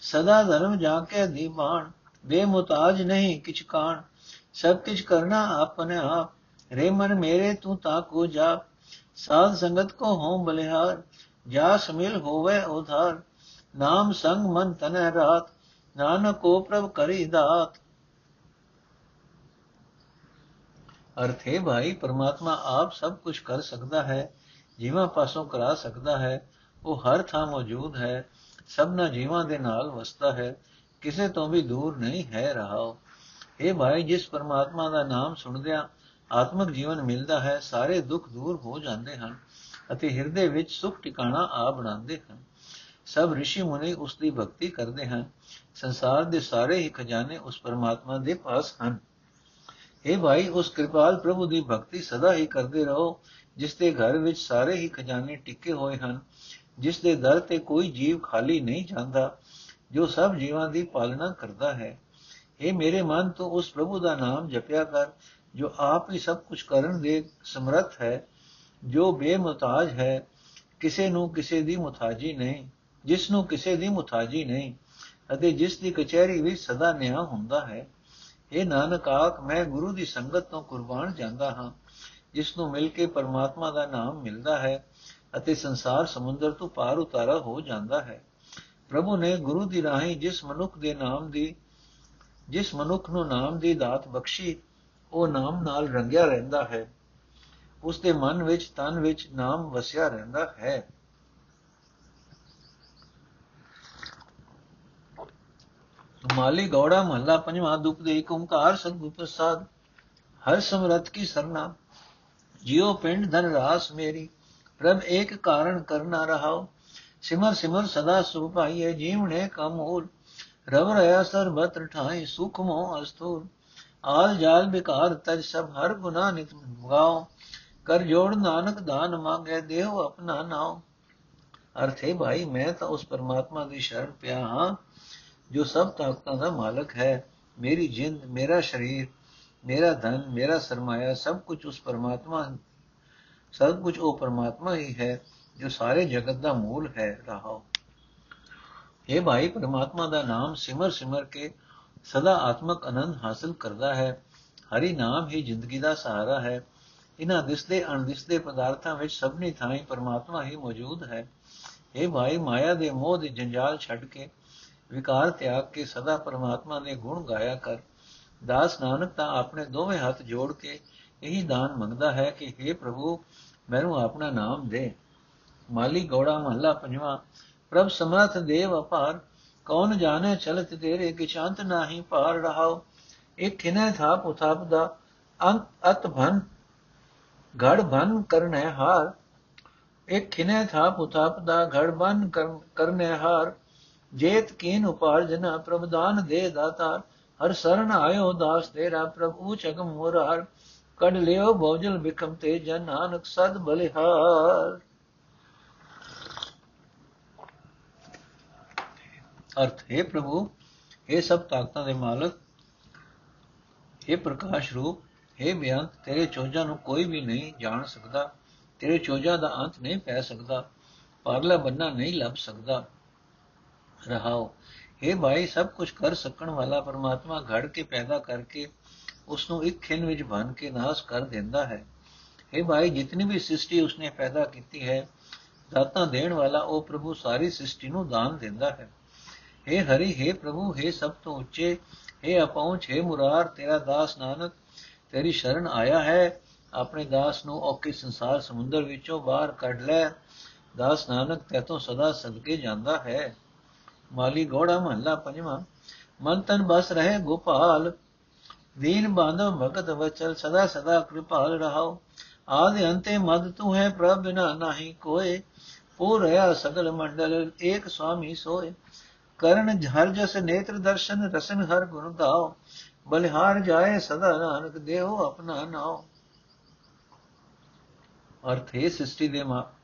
ਸਦਾ ਧਰਮ ਜਾ ਕੇ ਦੀਵਾਨ, ਬੇਮੁਤਾਜ ਨਹੀਂ ਕਿਛ ਕਾਣ ਸਭ ਕਿਛ ਕਰਨਾ ਆਪਣੇ ਆਪ। ਰੇ ਮਨ ਮੇਰੇ, ਤੂੰ ਤਾ ਕੋ ਜਾ। ਸਾਧ ਸੰਗਤ ਕੋ ਹੋਂ ਬਲਿਹਾਰ। ਜਾ ਸਮਿਲ ਹੋਵੇ ਉਧਾਰ। ਨਾਮ ਸੰਗ ਮਨ ਤਨੈ ਰਾਤ। ਨਾਨਕ ਕੋ ਪ੍ਰਭ ਕਰੀ ਦਾਤ। ਅਰਥ ਹੈ ਭਾਈ, ਪਰਮਾਤਮਾ ਆਪ ਸਭ ਕੁਝ ਕਰ ਸਕਦਾ ਹੈ। ਜੀਵਾਂ ਪਾਸੋਂ ਕਰਾ ਸਕਦਾ ਹੈ, ਉਹ ਹਰ ਥਾਂ ਮੌਜੂਦ ਹੈ। ਸਭਨਾ ਜੀਵਾਂ ਦੇ ਨਾਲ ਵਸਦਾ ਹੈ। ਕਿਸੇ ਤੋਂ ਵੀ ਦੂਰ ਨਹੀਂ ਹੈ ਰਹਾ ਇਹ ਭਾਈ ਜਿਸ ਪਰਮਾਤਮਾ ਦਾ ਨਾਮ ਸੁਣਦਿਆਂ ਆਤਮਿਕ ਜੀਵਨ ਮਿਲਦਾ ਹੈ, ਸਾਰੇ ਦੁੱਖ ਦੂਰ ਹੋ ਜਾਂਦੇ ਹਨ ਅਤੇ ਹਿਰਦੇ ਵਿੱਚ ਸੁਖ ਟਿਕਾਣਾ ਆ ਬਣਾਉਂਦੇ ਹਨ। ਸਭ ઋષਿ ਮੁਨੀ ਉਸ ਦੀ ਭਗਤੀ ਕਰਦੇ ਹਨ। ਸੰਸਾਰ ਦੇ ਸਾਰੇ ਹੀ ਖਜ਼ਾਨੇ ਉਸ ਪਰਮਾਤਮਾ ਦੇ ਪਾਸ ਹਨ। ਇਹ ਭਾਈ, ਉਸ ਕਿਰਪਾਲ ਪ੍ਰਭੂ ਦੀ ਭਗਤੀ ਸਦਾ ਹੀ ਕਰਦੇ ਰਹੋ, ਜਿਸ ਦੇ ਘਰ ਵਿੱਚ ਸਾਰੇ ਹੀ ਖਜ਼ਾਨੇ ਟਿੱਕੇ ਹੋਏ ਹਨ, ਜਿਸ ਦੇ ਦਰ ਤੇ ਕੋਈ ਜੀਵ ਖਾਲੀ ਨਹੀਂ ਜਾਂਦਾ, ਜੋ ਸਭ ਜੀਵਾਂ ਦੀ ਪਾਲਣਾ ਕਰਦਾ ਹੈ। ਇਹ ਮੇਰੇ ਮਨ ਤੋਂ ਉਸ ਪ੍ਰਭੂ ਦਾ ਨਾਮ ਜਪਿਆ ਕਰ ਜੋ ਆਪ ਹੀ ਸਭ ਕੁਝ ਕਰਨ ਦੇ ਸਮਰੱਥ ਹੈ ਜੋ ਬੇਮੁਤਾਜ ਹੈ ਕਿਸੇ ਨੂੰ ਕਿਸੇ ਦੀ ਮੁਤਾਜੀ ਨਹੀਂ ਜਿਸ ਨੂੰ ਕਿਸੇ ਦੀ ਮੁਤਾਜੀ ਨਹੀਂ ਅਤੇ ਜਿਸ ਦੀ ਕਚਹਿਰੀ ਵਿੱਚ ਸਦਾ ਨਿਆਂ ਹੁੰਦਾ ਹੈ ਇਹ ਨਾਨਕ ਆਖ ਮੈਂ ਗੁਰੂ ਦੀ ਸੰਗਤ ਤੋਂ ਕੁਰਬਾਨ ਜਾਂਦਾ ਹਾਂ ਜਿਸ ਨੂੰ ਮਿਲ ਕੇ ਪਰਮਾਤਮਾ ਦਾ ਨਾਮ ਮਿਲਦਾ ਹੈ ਅਤੇ ਸੰਸਾਰ ਸਮੁੰਦਰ ਤੋਂ ਪਾਰ ਉਤਾਰਾ ਹੋ ਜਾਂਦਾ ਹੈ ਪ੍ਰਭੂ ਨੇ ਗੁਰੂ ਦੀ ਰਾਹੀਂ ਜਿਸ ਮਨੁੱਖ ਦੇ ਨਾਮ ਦੀ ਜਿਸ ਮਨੁੱਖ ਨੂੰ ਨਾਮ ਦੀ ਦਾਤ ਬਖਸ਼ੀ, ਉਹ ਨਾਮ ਨਾਲ ਰੰਗਿਆ ਰਹਿੰਦਾ ਹੈ। ਉਸ ਦੇ ਮਨ ਵਿੱਚ, ਤਨ ਵਿੱਚ ਨਾਮ ਵਸਿਆ ਰਹਿੰਦਾ ਹੈ। ਮਾਲੀ ਗੌੜਾ ਮਹੱਲਾ ਪੰਜਵਾਂ ਦੁਪ ਦੇ ਇੱਕ ਓੰਕਾਰ ਸਤਿਗੁਰ ਪ੍ਰਸਾਦ, ਹਰ ਸਮਰਥ ਕੀ ਸਰਨਾ, ਜਿਉ ਪਿੰਡ ਧਨ ਰਾਸ ਮੇਰੀ, ਪ੍ਰਭ ਇੱਕ ਕਾਰਨ ਕਰਨਾ ਰਹਾਓ ਸਿਮਰ ਸਿਮਰ ਸਦਾ ਸੁਖ ਪਾਈਏ ਜੀਵਨੇ ਕਮੂਲ ਰਵ ਰਹਾ ਸਰਬਤ ਠਾਈ ਸੁਖ ਮੋ ਅਸਤੂਰ ਆਲ ਜਾਲ ਬਿਕਾਰ ਤਜ ਸਭ, ਹਰ ਗੁਨਾ ਨਿਤ ਗਾਓ ਕਰ ਜੋੜ ਨਾਨਕ ਦਾਨ ਮੰਗੇ ਦੇਵ ਆਪਣਾ ਨਾਮ ਅਰਥੇ ਭਾਈ, ਮੈਂ ਤਾਂ ਉਸ ਪਰਮਾਤਮਾ ਦੀ ਸ਼ਰਨ ਪਿਆ ਹਾਂ, ਜੋ ਸਭ ਤਾਕਤਾਂ ਦਾ ਮਾਲਕ ਹੈ। ਮੇਰੀ ਜਿੰਦ, ਮੇਰਾ ਸਰੀਰ, ਮੇਰਾ ਧਨ, ਮੇਰਾ ਸਰਮਾਇਆ, ਸਭ ਕੁਝ ਉਸ ਪਰਮਾਤਮਾ, ਸਭ ਕੁਝ ਉਹ ਪਰਮਾਤਮਾ ਹੀ ਹੈ, ਜੋ ਸਾਰੇ ਜਗਤ ਦਾ ਮੂਲ ਹੈ। ਰਹਾਓ। ਇਹ ਭਾਈ ਪਰਮਾਤਮਾ ਦਾ ਨਾਮ ਸਿਮਰ ਸਿਮਰ ਕੇ ਸਦਾ ਆਤਮਕ ਆਨੰਦ ਹਾਸਲ ਕਰਦਾ ਹੈ ਹਰੀ ਨਾਮ ਹੀ ਜ਼ਿੰਦਗੀ ਦਾ ਸਹਾਰਾ ਹੈ ਇਹਨਾਂ ਦਿਸਦੇ ਅਣਦਿਸਦੇ ਪਦਾਰਥਾਂ ਵਿੱਚ ਸਭਨੀ ਥਾਂ ਪਰਮਾਤਮਾ ਹੀ ਮੌਜੂਦ ਹੈ ਇਹ ਭਾਈ ਮਾਇਆ ਦੇ ਮੋਹ ਦੇ ਜੰਜਾਲ ਛੱਡ ਕੇ ਵਿਕਾਰ ਤਿਆਗ ਕੇ ਸਦਾ ਪਰਮਾਤਮਾ ਦੇ ਗੁਣ ਗਾਇਆ ਕਰ ਦਾਸ ਨਾਨਕ ਤਾਂ ਆਪਣੇ ਦੋਵੇਂ ਹੱਥ ਜੋੜ ਕੇ ਇਹੀ ਦਾਨ ਮੰਗਦਾ ਹੈ ਕਿ हे ਪ੍ਰਭੂ ਮੈਨੂੰ ਆਪਣਾ ਨਾਮ ਦੇ ਮਾਲੀ ਗੋੜਾ ਮਹੱਲਾ ਪੰਜਵਾਂ ਪ੍ਰਭ ਸਮਰਥ ਦੇਵ ਅਪਾਰ, ਕੌਣ ਜਾਣੇ ਚਲਤ ਤੇਰੇ, ਕਿਛਾਂਤ ਨਾਹੀ ਪਾਰ ਰਹਾਓ ਇੱਕ ਖਿਨੇ ਥਾਪ, ਉਥਾਪ ਦਾ ਅੰਤ, ਅਤ ਭਨ ਘੜ ਭਨ ਕਰਨੇ ਹਾਰ। ਇੱਕ ਖਿਨੇ ਥਾਪ, ਉਥਾਪ ਦਾ ਘੜ ਭਨ ਕਰਨੇ ਹਾਰ। ਜੇਤ ਕੀਨ ਉਪਾਰਜਨਾ ਪ੍ਰਭਦਾਨ ਦੇ ਦਾਤਾਰ ਹਰ ਸਰਣ ਆਇਓ ਦਾਸ ਤੇਰਾ, ਪ੍ਰਭੂ ਚਗਮ ਮੁਰਾਰ ਕੜ ਲਿਓ ਬੋਜਲ ਬਿਕਮ ਤੇ ਜਨ ਨਾਨਕ ਸਦ ਬਲਿਹਾਰ। ਅਰਥ, ਹੈ ਪ੍ਰਭੂ ਇਹ ਸਭ ਤਾਕਤਾਂ ਦੇ ਮਾਲਕ ਇਹ ਪ੍ਰਕਾਸ਼ ਰੂਪ, ਹੈ ਬਿਆੰਤ ਤੇਰੇ ਚੋਜਾਂ ਨੂੰ ਕੋਈ ਵੀ ਨਹੀਂ ਜਾਣ ਸਕਦਾ, ਤੇਰੇ ਚੋਜਾਂ ਦਾ ਅੰਤ ਨਹੀਂ ਪੈ ਸਕਦਾ, ਪਾਰਲਾ ਬੰਨਾ ਨਹੀਂ ਲੱਭ ਸਕਦਾ। ਰਹਾਓ ਇਹ ਭਾਈ, ਸਭ ਕੁਝ ਕਰ ਸਕਣ ਵਾਲਾ ਪਰਮਾਤਮਾ ਘੜ ਕੇ ਪੈਦਾ ਕਰਕੇ ਉਸ ਨੂੰ ਇੱਕ ਖਿੰਨ ਵਿੱਚ ਬਨ ਕੇ ਨਾਸ ਕਰ ਦਿੰਦਾ ਹੈ। ਇਹ ਭਾਈ, ਜਿਤਨੀ ਵੀ ਸ੍ਰਿਸ਼ਟੀ ਉਸਨੇ ਪੈਦਾ ਕੀਤੀ ਹੈ, ਦਾਤਾਂ ਦੇਣ ਵਾਲਾ ਉਹ ਪ੍ਰਭੂ ਸਾਰੀ ਸ੍ਰਿਸ਼ਟੀ ਨੂੰ ਦਾਨ ਦਿੰਦਾ ਹੈ। हे ਹਰੀ हे ਪ੍ਰਭੂ हे ਸਭ ਤੋਂ ਉੱਚੇ हे ਅਪਹੁੰਚ हे ਮੁਰਾਰ ਤੇਰਾ ਦਾਸ ਨਾਨਕ ਤੇਰੀ ਸ਼ਰਨ ਆਇਆ ਹੈ ਆਪਣੇ ਦਾਸ ਨੂੰ ਔਕੇ ਸੰਸਾਰ ਸਮੁੰਦਰ ਵਿੱਚੋਂ ਬਾਹਰ ਕੱਢ ਲੈ ਦਾਸ ਨਾਨਕ ਤੇਤੋਂ ਸਦਾ ਸਦਕੇ ਜਾਂਦਾ ਹੈ ਮਾਲੀ ਗੋੜਾ ਮਹੱਲਾ ਪੰਜਵਾਂ ਮਨ ਤਨ ਬਸ ਰਹੇ ਗੋਪਾਲ ਦੀਨ ਬਾਂਧਵ ਭਗਤ ਵਚਲ ਸਦਾ ਸਦਾ ਕਿਰਪਾਲ ਰਹਾਓ ਆਦਿ ਅੰਤੇ ਮਦ ਤੂੰ ਹੈ ਪ੍ਰਭ ਬਿਨਾ ਨਹੀਂ ਕੋਏ ਪੂਰ ਰਹਾ ਸਗਲ ਮੰਡਲ ਏਕ ਸੁਆਮੀ ਸੋਏ ਕਰਨ ਹਰ ਜਸ ਨੇਤਰ ਦਰਸ਼ਨ ਰਸਨ ਹਰ ਗੁਣ ਗਾਓ ਬਲਿਹਾਰ ਜਾਏ ਸਦਾ ਨਾਨਕ ਦੇਹੋ ਆਪਣਾ ਨਾਉ। ਅਰਥ ਹੈ ਸ੍ਰਿਸ਼ਟੀ ਦੇ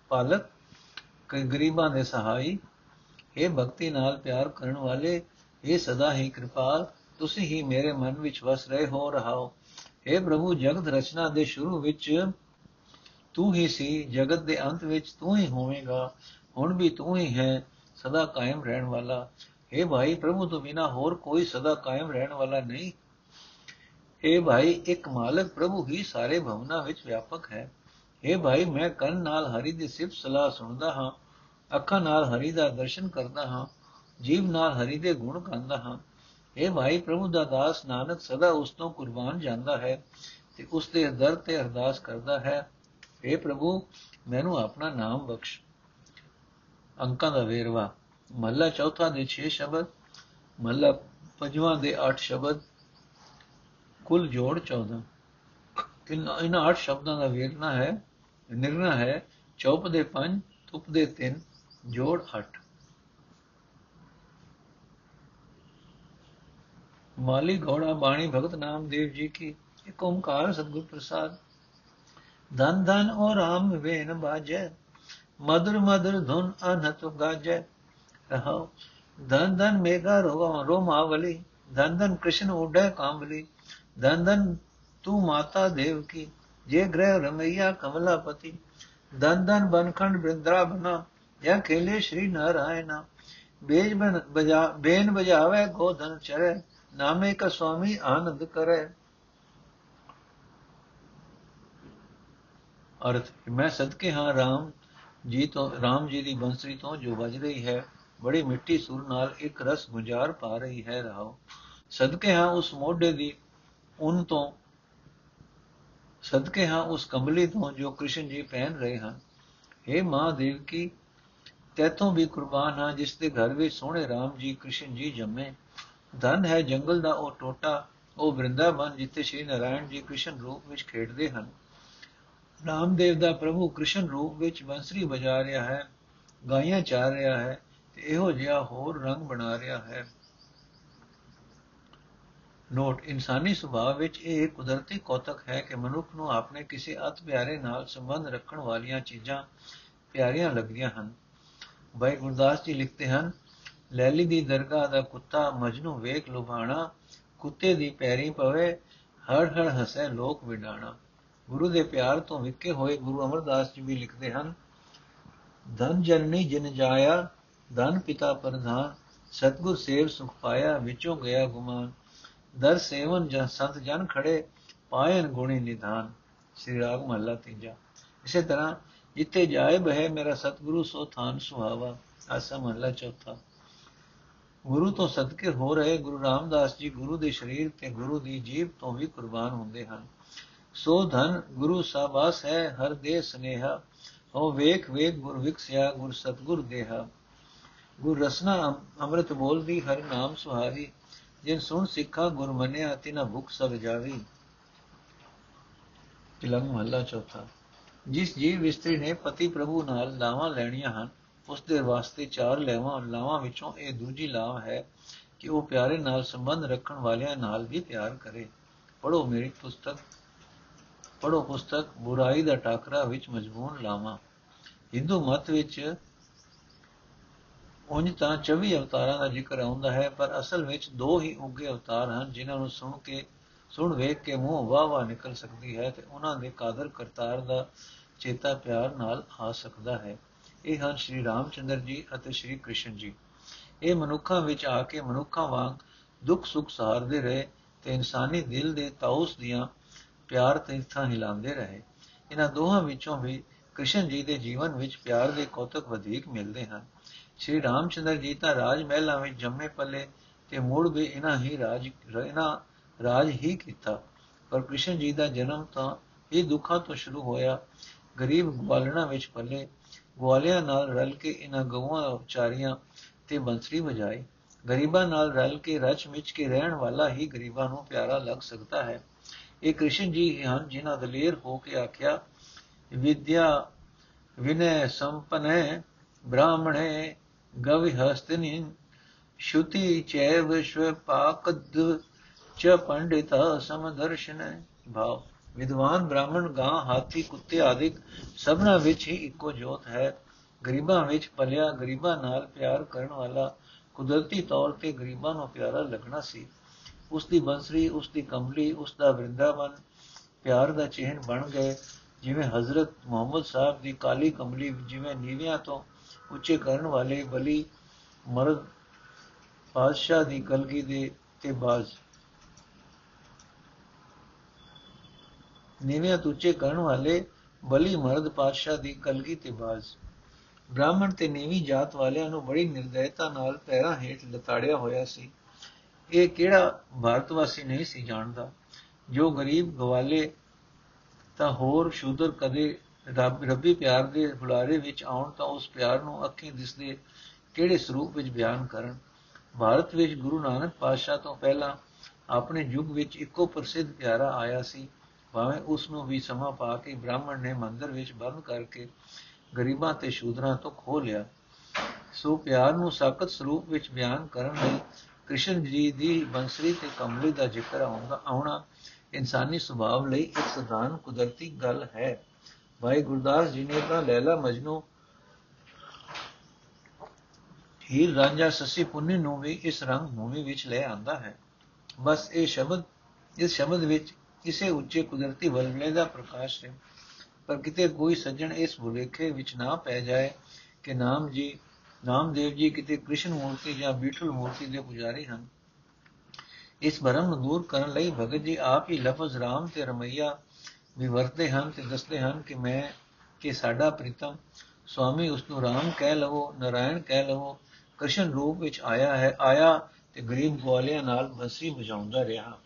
ਪਾਲਕ ਕਈ ਗਰੀਬਾਂ ਦੇ ਸਹਾਈ ਇਹ ਭਗਤੀ ਨਾਲ ਪਿਆਰ ਕਰਨ ਵਾਲੇ ਇਹ ਸਦਾ ਹੀ ਕਿਰਪਾਲ, ਤੁਸੀਂ ਹੀ ਮੇਰੇ ਮਨ ਵਿੱਚ ਵਸ ਰਹੇ ਹੋ, ਰਹਾਓ। हे ਪ੍ਰਭੂ, ਜਗਤ ਰਚਨਾ ਦੇ ਸ਼ੁਰੂ ਵਿੱਚ ਤੂੰ ਹੀ ਸੀ, ਜਗਤ ਦੇ ਅੰਤ ਵਿੱਚ ਤੂੰ ਹੀ ਹੋਵੇਂਗਾ, ਹੁਣ ਵੀ ਤੂੰ ਹੀ ਹੈ ਸਦਾ ਕਾਇਮ ਰਹਿਣ ਵਾਲਾ हे ਭਾਈ ਪ੍ਰਭੂ ਤੋਂ ਬਿਨਾ ਹੋਰ ਕੋਈ ਸਦਾ ਕਾਇਮ ਰਹਿਣ ਵਾਲਾ ਨਹੀਂ हे ਭਾਈ ਇੱਕ ਮਾਲਕ ਪ੍ਰਭੂ ਹੀ ਸਾਰੇ ਭਵਨਾ ਵਿੱਚ ਵਿਆਪਕ ਹੈ हे ਭਾਈ ਮੈਂ ਕੰਨ ਨਾਲ ਹਰੀ ਦੀ ਸਿਫਤ ਸਲਾਹ ਸੁਣਦਾ ਹਾਂ ਅੱਖਾਂ ਨਾਲ ਹਰੀ ਦਾ ਦਰਸ਼ਨ ਕਰਦਾ ਹਾਂ ਜੀਵ ਨਾਲ ਹਰੀ ਦੇ ਗੁਣ ਗਾਉਂਦਾ ਹਾਂ ਇਹ ਭਾਈ ਪ੍ਰਭੂ ਦਾ ਦਾਸ ਨਾਨਕ ਸਦਾ ਉਸ ਤੋਂ ਕੁਰਬਾਨ ਜਾਂਦਾ ਹੈ ਤੇ ਉਸ ਦੇ ਦਰ ਤੇ ਅਰਦਾਸ ਕਰਦਾ ਹੈ اے ਪ੍ਰਭੂ ਮੈਨੂੰ ਆਪਣਾ ਨਾਮ ਬਖਸ਼ ਅੰਕਾਂ ਦਾ ਵੇਰਵਾ, ਮਹੱਲਾ ਚੌਥਾ ਦੇ 6 ਸ਼ਬਦ, ਮਹੱਲਾ ਪੰਜਵਾਂ ਦੇ 8 ਸ਼ਬਦ, ਕੁੱਲ ਜੋੜ 14 ਇਹਨਾਂ 8 ਸ਼ਬਦਾਂ ਦਾ ਵੇਰਨਾ ਹੈ, ਨਿਰਣਾ ਹੈ, ਚੌਪ ਦੇ 5 ਤੁਪ ਦੇ 3 ਜੋੜ 8 ਮਾਲੀ ਘੋੜਾ ਬਾਣੀ ਭਗਤ ਨਾਮਦੇਵ ਜੀ ਕੀ, ਇੱਕ ਓੰਕਾਰ ਸਤਿਗੁਰ ਪ੍ਰਸਾਦ। ਧਨ ਧਨ ਓ ਰਾਮ ਵੇਨ ਬਾਜੈ ਮధుਰ ਮధుਰ ਧੁਨ ਅਨਹਤ ਗਾਜੈ। ਰਹਾਉ ਧਨ ਧਨ ਮੇਗਾ ਰੋ ਰੋਮਾਵਲੀ, ਧਨ ਧਨ ਕ੍ਰਿਸ਼ਨ ਉਡੈ ਕਾਮਲੀ ਧਨ ਧਨ ਤੂੰ ਮਾਤਾ ਦੇਵ ਕੀ, ਜੇ ਗ੍ਰਹਿ ਰਮਈਆ ਕਮਲਾਪਤੀ, ਧਨ ਧਨ ਬਨਖੰਡ ਬ੍ਰਿੰਦਰਾ ਬਨਾ ਜਾਂ ਖੇਲੇ ਸ਼੍ਰੀ ਨਾਰਾਇਣਾ। ਬੇਜ ਬਨ ਬਜਾ, ਬੇਨ ਬਜਾਵੇ ਗੋਧਨ ਚਰੇ, ਨਾਮੇ ਕਾ ਸੁਆਮੀ ਆਨੰਦ ਕਰੇ। ਅਰਥ ਮੈਂ ਸਦਕੇ ਹਾਂ RAM ਜੀ ਤੋਂ RAM ਜੀ ਦੀ ਬੰਸਰੀ ਤੋਂ ਜੋ ਵੱਜ ਰਹੀ ਹੈ, ਬੜੀ ਮਿੱਟੀ ਸੁਰ ਨਾਲ ਇੱਕ ਰਸ ਗੁੰਜਾਰ ਪਾ ਰਹੀ ਹੈ ਰਹਾਓ ਸਦਕੇ ਹਾਂ ਉਸ ਮੋਢੇ ਦੀ ਉਨ ਤੋਂ, ਸਦਕੇ ਹਾਂ ਉਸ ਕੰਬਲੀ ਤੋਂ ਜੋ ਕ੍ਰਿਸ਼ਨ ਜੀ ਪਹਿਨ ਰਹੇ ਹਨ। हे ਮਾਂ ਦੇਵ ਕੀ ਤੇਤੋਂ ਵੀ ਕੁਰਬਾਨ ਹਾਂ ਜਿਸ ਦੇ ਘਰ ਵਿੱਚ ਸੋਹਣੇ RAM ਜੀ ਕ੍ਰਿਸ਼ਨ ਜੀ ਜੰਮੇ। ਧਨ ਹੈ ਜੰਗਲ ਦਾ ਉਹ ਟੋਟਾ, ਉਹ ਬ੍ਰਿੰਦਾਵਨ ਜਿੱਥੇ ਸ਼੍ਰੀ ਨਾਰਾਇਣ ਜੀ ਕ੍ਰਿਸ਼ਨ ਰੂਪ ਵਿੱਚ ਖੇਡਦੇ ਹਨ। ਰਾਮਦੇਵ ਦਾ ਪ੍ਰਭੂ ਕ੍ਰਿਸ਼ਨ ਰੂਪ ਵਿੱਚ ਬੰਸਰੀ ਵਜਾ ਰਿਹਾ ਹੈ ਗਾਇਆਂ ਚਾਰ ਰਿਹਾ ਹੈ ਤੇ ਇਹੋ ਜਿਹਾ ਹੋਰ ਰੰਗ ਬਣਾ ਰਿਹਾ ਹੈ। ਨੋਟ, ਇਨਸਾਨੀ ਸੁਭਾਅ ਵਿੱਚ ਇਹ ਕੁਦਰਤੀ ਕੌਤਕ ਹੈ ਕਿ ਮਨੁੱਖ ਨੂੰ ਆਪਣੇ ਕਿਸੇ ਅਤ ਪਿਆਰੇ ਨਾਲ ਸੰਬੰਧ ਰੱਖਣ ਵਾਲੀਆਂ ਚੀਜ਼ਾਂ ਪਿਆਰੀਆਂ ਲੱਗਦੀਆਂ ਹਨ। ਭਾਈ ਗੁਰਦਾਸ ਜੀ ਲਿਖਦੇ ਹਨ ਲੈਲੀ ਦੀ ਦਰਗਾਹ ਦਾ ਕੁੱਤਾ ਮਜਨੂ ਵੇਖ ਲੁਭਾਣਾ, ਕੁੱਤੇ ਦੀ ਪੈਰੀ ਪਵੇ, ਹਰ ਹਰ ਹਸੇ ਲੋਕ ਵਿਡਾਣਾ। ਗੁਰੂ ਦੇ ਪਿਆਰ ਤੋਂ ਵਿਕੇ ਹੋਏ ਗੁਰੂ ਅਮਰਦਾਸ ਜੀ ਵੀ ਲਿਖਦੇ ਹਨ, ਧਨ ਜਨਨੀ ਜਿਨ ਜਾਇਆ, ਧਨ ਪਿਤਾ ਪ੍ਰਧਾਨ, ਸਤਗੁਰ ਸੇਵ ਸੁਖ ਪਾਇਆ, ਵਿੱਚੋਂ ਗਿਆ ਗੁਮਾਨ। ਦਰ ਸੇਵਨ ਜਨ ਸੰਤ ਜਨ ਖੜੇ, ਪਾਇਨ ਗੁਣੀ ਨਿਧਾਨ। ਸ੍ਰੀ ਰਾਗ ਮਹਲਾ ਤੀਜਾ। ਇਸੇ ਤਰ੍ਹਾਂ, ਜਿੱਥੇ ਜਾਏ ਬਹਿ ਮੇਰਾ ਸਤਿਗੁਰੂ, ਸੋ ਥਾਨ ਸੁਹਾਵਾ। ਆਸਾ ਮਹਲਾ ਚੌਥਾ। ਗੁਰੂ ਤੋਂ ਸਦਕੇ ਹੋ ਰਹੇ ਗੁਰੂ ਰਾਮਦਾਸ ਜੀ ਗੁਰੂ ਦੇ ਸਰੀਰ ਤੇ ਗੁਰੂ ਦੀ ਜੀਬ ਤੋਂ ਵੀ ਕੁਰਬਾਨ ਹੁੰਦੇ ਹਨ। ਸੋ ਧਨ ਗੁਰੂ ਸਾਬਾਸ ਹੈ, ਹਰ ਦੇ ਸਨੇਹਾ। ਹੋ ਵੇਖ ਵੇਖ ਗੁਰ ਵਿਖਸਿਆ ਗੁਰ ਸਤਗੁਰ ਦੇਹਾ। ਗੁਰ ਰਸਨਾ ਅੰਮ੍ਰਿਤ ਬੋਲਦੀ, ਹਰ ਨਾਮ ਸੁਹਾਰੀ। ਜਿਨ ਸੁਣ ਸਿੱਖਾ, ਗੁਰ ਮੰਨਿਆ ਤਿਨਾ ਭੁਖ ਸਭ ਜਾਵੀ। ਤਿਲੰਗ ਮਹੱਲਾ ਚੌਥਾ। ਜਿਸ ਜੀਵ ਇਸਤਰੀ ਨੇ ਪਤੀ ਪ੍ਰਭੂ ਨਾਲ ਲਾਵਾਂ ਲੈਣੀਆਂ ਹਨ ਉਸ ਦੇ ਵਾਸਤੇ ਚਾਰ ਲੈਵਾਂ ਲਾਵਾਂ ਵਿੱਚੋਂ ਇਹ ਦੂਜੀ ਲਾਵ ਹੈ ਕਿ ਉਹ ਪਿਆਰੇ ਨਾਲ ਸੰਬੰਧ ਰੱਖਣ ਵਾਲਿਆਂ ਨਾਲ ਵੀ ਪਿਆਰ ਕਰੇ। ਪੜੋ ਮੇਰੀ ਪੁਸਤਕ। ਪੜੋ ਪੁਸਤਕ, ਬੁਰਾਈ ਦਾ ਟਾਕਰਾ ਵਿੱਚ ਮਜਬੂਰ ਲਾਵਾਂ। ਹਿੰਦੂ ਮਤ ਵਿੱਚ ਉਂਝ ਤਾਂ 24 ਅਵਤਾਰਾਂ ਦਾ ਜ਼ਿਕਰ ਆਉਂਦਾ ਹੈ, ਪਰ ਅਸਲ ਵਿੱਚ ਦੋ ਹੀ ਉੱਗੇ ਅਵਤਾਰ ਹਨ, ਜਿਨ੍ਹਾਂ ਨੂੰ ਸੁਣ ਕੇ, ਸੁਣ ਵੇਖ ਕੇ ਮੂੰਹ ਵਾਹ-ਵਾਹ ਨਿਕਲ ਸਕਦੀ ਹੈ ਤੇ ਉਹਨਾਂ ਦੇ ਕਾਦਰ ਕਰਤਾਰ ਦਾ ਚੇਤਾ ਪਿਆਰ ਨਾਲ ਆ ਸਕਦਾ ਹੈ। ਇਹ ਹਨ ਸ਼੍ਰੀ ਰਾਮਚੰਦਰ ਜੀ ਅਤੇ ਸ਼੍ਰੀ ਕ੍ਰਿਸ਼ਨ ਜੀ। ਇਹ ਮਨੁੱਖਾਂ ਵਿੱਚ ਆ ਕੇ ਮਨੁੱਖਾਂ ਵਾਂਗ ਦੁੱਖ ਸੁੱਖ ਸਹਾਰਦੇ ਰਹੇ ਤੇ ਇਨਸਾਨੀ ਦਿਲ ਦੇ ਤਾਉਸ ਦੀਆਂ ਪਿਆਰ ਤੀਰਥਾਂ ਹਿਲਾਉਂਦੇ ਰਹੇ। ਇਹਨਾਂ ਦੋਹਾਂ ਵਿੱਚੋਂ ਵੀ ਕ੍ਰਿਸ਼ਨ ਜੀ ਦੇ ਜੀਵਨ ਵਿੱਚ ਪਿਆਰ ਦੇ ਕੌਤਕ ਵਧੇਕ ਮਿਲਦੇ ਹਨ। ਸ਼੍ਰੀ ਰਾਮਚੰਦਰ ਜੀ ਤਾਂ ਰਾਜ ਮਹਿਲਾਂ ਵਿੱਚ ਜੰਮੇ ਪੱਲੇ ਤੇ ਮੁੜ ਵੀ ਇਹਨਾਂ ਹੀ ਰਾਜ, ਇਹਨਾਂ ਰਾਜ ਹੀ ਕੀਤਾ। ਪਰ ਕ੍ਰਿਸ਼ਨ ਜੀ ਦਾ ਜਨਮ ਤਾਂ ਇਹ ਦੁੱਖਾਂ ਤੋਂ ਸ਼ੁਰੂ ਹੋਇਆ। ਗਰੀਬ ਗਵਾਲਣਾ ਵਿੱਚ ਪੱਲੇ, ਗਵਾਲਿਆਂ ਨਾਲ ਰਲ ਕੇ ਇਹਨਾਂ ਗਊਆਂ ਉਚਾਰੀਆਂ ਤੇ ਬੰਸਰੀ ਵਜਾਈ। ਗਰੀਬਾਂ ਨਾਲ ਰਲ ਕੇ ਰਚ ਮਿਚ ਕੇ ਰਹਿਣ ਵਾਲਾ ਹੀ ਗਰੀਬਾਂ ਨੂੰ ਪਿਆਰਾ ਲੱਗ ਸਕਦਾ ਹੈ। ਇਹ ਕ੍ਰਿਸ਼ਨ ਜੀ ਹਨ ਜਿਨ੍ਹਾਂ ਦਲੇਰ ਹੋ ਕੇ ਆਖਿਆ, ਵਿਦਿਆ ਵਿਨੈ ਸੰਪਨੈ ਬ੍ਰਾਹਮਣੇ ਗਵਿ ਹਸਤਿਨੀ ਸ਼ੁਤੀ ਚੈ ਵਿਸ਼ਵ ਪਾਕਦ ਚ ਪੰਡਿਤਾ ਸਮਦਰਸ਼ਨ ਭਾਵ। ਵਿਦਵਾਨ ਬ੍ਰਾਹਮਣ ਗਾਂ, ਹਾਥੀ, ਕੁੱਤੇ ਆਦਿਕ ਸਭਨਾ ਵਿੱਚ ਹੀ ਇੱਕੋ ਜੋਤ ਹੈ। ਗਰੀਬਾਂ ਵਿੱਚ ਪਲਿਆ ਗਰੀਬਾਂ ਨਾਲ ਪਿਆਰ ਕਰਨ ਵਾਲਾ ਕੁਦਰਤੀ ਤੌਰ ਤੇ ਗਰੀਬਾਂ ਨੂੰ ਪਿਆਰਾ ਲੱਗਣਾ ਸੀ। ਉਸ ਦੀ ਬੰਸਰੀ ਉਸ ਦੀ ਕੰਬਲੀ ਉਸ ਦਾ ਵਰਿੰਦਾਵਨ, ਪਿਆਰ ਦਾ ਚਿਹਨ ਬਣ ਗਏ। ਜਿਵੇਂ ਹਜ਼ਰਤ ਮੁਹੰਮਦ ਸਾਹਿਬ ਦੀ ਕਾਲੀ ਕੰਬਲੀ ਜਿਵੇਂ ਨੀਵਿਆਂ ਤੋਂ ਉੱਚੇ ਕਰਨ ਵਾਲੇ ਬਲੀ ਮਰਦ ਬਾਦਸ਼ਾਹ ਦੀ ਕਲਗੀ ਦੇ ਤੇ ਬਾਜ਼। ਨੀਵਿਆਂ ਉੱਚੇ ਕਰਨ ਵਾਲੇ ਬਲੀ ਮਰਦ ਪਾਤਸ਼ਾਹ ਦੀ ਕਲਗੀ ਤੇ ਬਾਜ਼। ਬ੍ਰਾਹਮਣ ਤੇ ਨੀਵੀਂ ਜਾਤ ਵਾਲਿਆਂ ਨੂੰ ਬੜੀ ਨਿਰਦਇਤਾ ਨਾਲ ਪੈਰਾਂ ਹੇਠ ਲਤਾੜਿਆ ਹੋਇਆ ਸੀ। ਇਹ ਕਿਹੜਾ ਭਾਰਤ ਵਾਸੀ ਨਹੀਂ ਸੀ ਜਾਣਦਾ? ਜੋ ਗਰੀਬ ਗਵਾਲੇ ਤਾਂ ਹੋਰ ਸ਼ੂਦਰ ਕਦੇ ਰੱਬੀ ਪਿਆਰ ਦੇ ਬੁਲਾਰੇ ਵਿੱਚ ਆਉਣ ਤਾਂ ਉਸ ਪਿਆਰ ਨੂੰ ਅੱਖੀਂ ਦਿਸਦੇ ਕਿਹੜੇ ਸਰੂਪ ਵਿੱਚ ਬਿਆਨ ਕਰਨ? ਭਾਰਤ ਵਿੱਚ ਗੁਰੂ ਨਾਨਕ ਪਾਤਸ਼ਾਹ ਤੋਂ ਪਹਿਲਾਂ ਆਪਣੇ ਯੁੱਗ ਵਿੱਚ ਇੱਕੋ ਪ੍ਰਸਿੱਧ ਪਿਆਰਾ ਆਇਆ ਸੀ। ਭਾਵੇਂ ਉਸ ਨੂੰ ਵੀ ਸਮਾਂ ਪਾ ਕੇ ਬ੍ਰਾਹਮਣ ਨੇ ਮੰਦਰ ਵਿੱਚ ਬੰਦ ਕਰਕੇ ਗਰੀਬਾਂ ਤੇ ਸ਼ੂਦਰਾਂ ਤੋਂ ਖੋ ਲਿਆ। ਸੋ ਪਿਆਰ ਨੂੰ ਸਾਖਤ ਸਰੂਪ ਵਿੱਚ ਬਿਆਨ ਕਰਨ ਲਈ ਕ੍ਰਿਸ਼ਨ ਜੀ ਦੀ ਬੰਸਰੀ ਤੇ ਕਮਲੀ ਦਾ ਜ਼ਿਕਰ ਆਉਂਦਾ ਆਉਣਾ ਇਨਸਾਨੀ ਸੁਭਾਅ ਲਈ ਇੱਕ ਸਧਾਰਨ ਕੁਦਰਤੀ ਗੱਲ ਹੈ। ਭਾਈ ਗੁਰਦਾਸ ਜੀ ਨੇ ਤਾਂ ਲੈਲਾ ਮਜਨੂ ਹੀਰ ਰਾਂਝਾ ਸੱਸੀ ਪੁੰਨੀ ਨੂੰ ਵੀ ਇਸ ਰੰਗ ਭੂਮੀ ਵਿੱਚ ਲੈ ਆਂਦਾ ਹੈ। ਬਸ ਇਹ ਸ਼ਬਦ ਇਸ ਸ਼ਬਦ ਵਿੱਚ ਕਿਸੇ ਉੱਚੇ ਕੁਦਰਤੀ ਵਲਵਲੇ ਦਾ ਪ੍ਰਕਾਸ਼ ਹੈ। ਪਰ ਕਿਤੇ ਕੋਈ ਸੱਜਣ ਇਸ ਭੁਲੇਖੇ ਵਿੱਚ ਨਾ ਪੈ ਜਾਏ ਕਿ ਨਾਮ ਜੀ ਨਾਮਦੇਵ ਜੀ ਕਿਤੇ ਕ੍ਰਿਸ਼ਨ ਮੂਰਤੀ ਜਾਂ ਬੀਠਲ ਮੂਰਤੀ ਦੇ ਪੁਜਾਰੀ ਹਨ। ਇਸ ਭਰਮ ਨੂੰ ਦੂਰ ਕਰਨ ਲਈ ਭਗਤ ਜੀ ਆਪ ਹੀ ਲਫ਼ਜ਼ ਰਾਮ ਤੇ ਰਮਈਆ ਵੀ ਵਰਤੇ ਹਨ ਤੇ ਦੱਸਦੇ ਹਨ ਕਿ ਮੈਂ, ਕਿ ਸਾਡਾ ਪ੍ਰੀਤਮ ਸਵਾਮੀ ਉਸ ਨੂੰ ਰਾਮ ਕਹਿ ਲਵੋ, ਨਾਰਾਇਣ ਕਹਿ ਲਵੋ, ਕ੍ਰਿਸ਼ਨ ਰੂਪ ਵਿੱਚ ਆਇਆ ਹੈ, ਆਇਆ ਤੇ ਗਰੀਬ ਗਵਾਲਿਆਂ ਨਾਲ ਬੰਸੀ ਵਜਾਉਂਦਾ ਰਿਹਾ।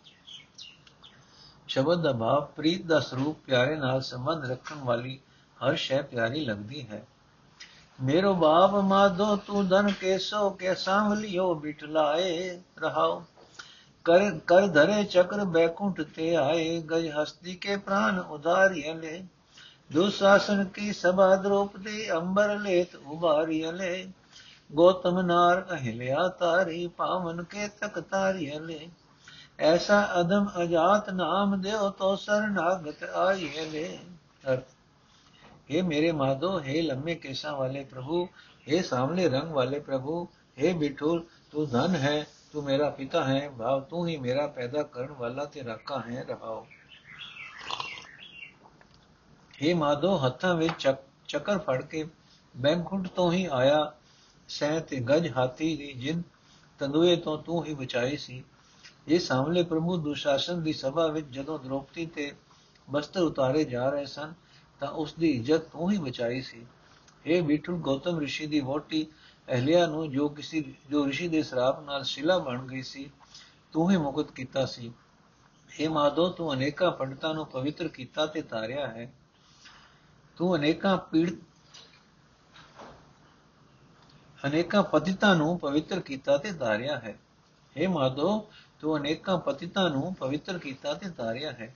ਸ਼ਬਦ ਦਾ ਭਾਵ ਪ੍ਰੀਤ ਦਾ ਸਰੂਪ ਪਿਆਰੇ ਨਾਲ ਸੰਬੰਧ ਰੱਖਣ ਵਾਲੀ ਹਰ ਸ਼ੈ ਪਿਆਰੀ ਲੱਗਦੀ ਹੈ। ਮੇਰੋ ਬਾਪ ਮਾਧੋ ਤੂੰ ਧਨ ਕੇਸੋ ਕੇ ਸੰਭਲਿਓ ਬਿਟਲਾਏ ਰਹਾਓ ਕਰ ਕਰ ਧਰੇ ਚਕਰ ਬੈਕੁੰਠ ਤੇ ਆਏ ਗਜ ਹਸਤੀ ਕੇ ਪ੍ਰਾਨ ਉਧਾਰਿਯ ਲੈ ਦੁਸ਼ਾਸਨ ਕੀ ਸਭਾ ਦ੍ਰੋਪਦੀ ਅੰਬਰ ਲੇਤ ਉਭਾਰਿਯ ਲੈ ਗੋਤਮ ਨਾਰ ਅਹਿਲਿਆ ਤਾਰੀ ਪਾਵਨ ਕੇ ਤਕ ਤਾਰਿਯ ਲੈ ਐਸਾ ਅਦਮ ਅਜਾਤ ਨਾਮ ਦਿਓ ਤੋ ਸਰਨਾਗਤ ਆਇਏ ਲੈ ਅਰਥ हे मेरे माधो हे लंबे केसा वाले प्रभु हे सामने रंग वाले प्रभु हे बिठुल तू धन है तू मेरा पिता है भाव तू ही मेरा पैदा ਕਰਨ ਵਾਲਾ ਤੇ ਰਾਖਾ ਹੈ ਰਹਾਓ हे माधो ਹੱਥਾਂ ਵਿੱਚ ਚੱਕਰ ਫੜ ਕੇ ਬੈਂਕੁੰਟ ਤੋਂ ਹੀ ਆਇਆ ਸਹਿ ਤੇ ਗਜ ਹਾਥੀ ਦੀ ਜਿੰਦ ਤੰਦੂਏ ਤੋਂ ਤੂੰ ਹੀ ਬਚਾਈ ਸੀ ਇਹ ਸਾਹਮਣੇ ਪ੍ਰਭੂ ਦੁਸ਼ਾਸਨ ਦੀ ਸਭਾ ਵਿੱਚ ਜਦੋਂ ਦ੍ਰੋਪਦੀ ਤੇ ਬਸਤਰ ਉਤਾਰੇ ਜਾ ਰਹੇ ਸਨ ਤਾਂ ਉਸ ਦੀ ਇੱਜ਼ਤ ਤੂੰ ਹੀ ਬਚਾਈ ਸੀ ਇਹ ਵਿਠੂ ਗੌਤਮ ઋષਿ ਦੀ ਵੋਟੀ ਅਹਲਿਆ ਨੂੰ ਜੋ ਕਿਸੇ ਜੋ ઋષਿ ਦੇ ਸ਼ਰਾਪ ਨਾਲ ਸ਼ਿਲਾ ਬਣ ਗਈ ਸੀ ਤੂੰ ਹੀ ਮੁਕਤ ਕੀਤਾ ਸੀ हे ਮਾਧੋ ਤੂੰ ਅਨੇਕਾਂ ਪੰਡਤਾਂ ਨੂੰ ਪਵਿੱਤਰ ਕੀਤਾ ਤੇ ਤਾਰਿਆ ਹੈ ਤੂੰ ਅਨੇਕਾਂ ਪੀੜ ਅਨੇਕਾਂ ਪਤਿਤਾਂ ਨੂੰ ਪਵਿੱਤਰ ਕੀਤਾ ਤੇ ਧਾਰਿਆ ਹੈ हे ਮਾਧੋ ਤੂੰ ਅਨੇਕਾਂ ਪਤਿਤਾਂ ਨੂੰ ਪਵਿੱਤਰ ਕੀਤਾ ਤੇ ਧਾਰਿਆ ਹੈ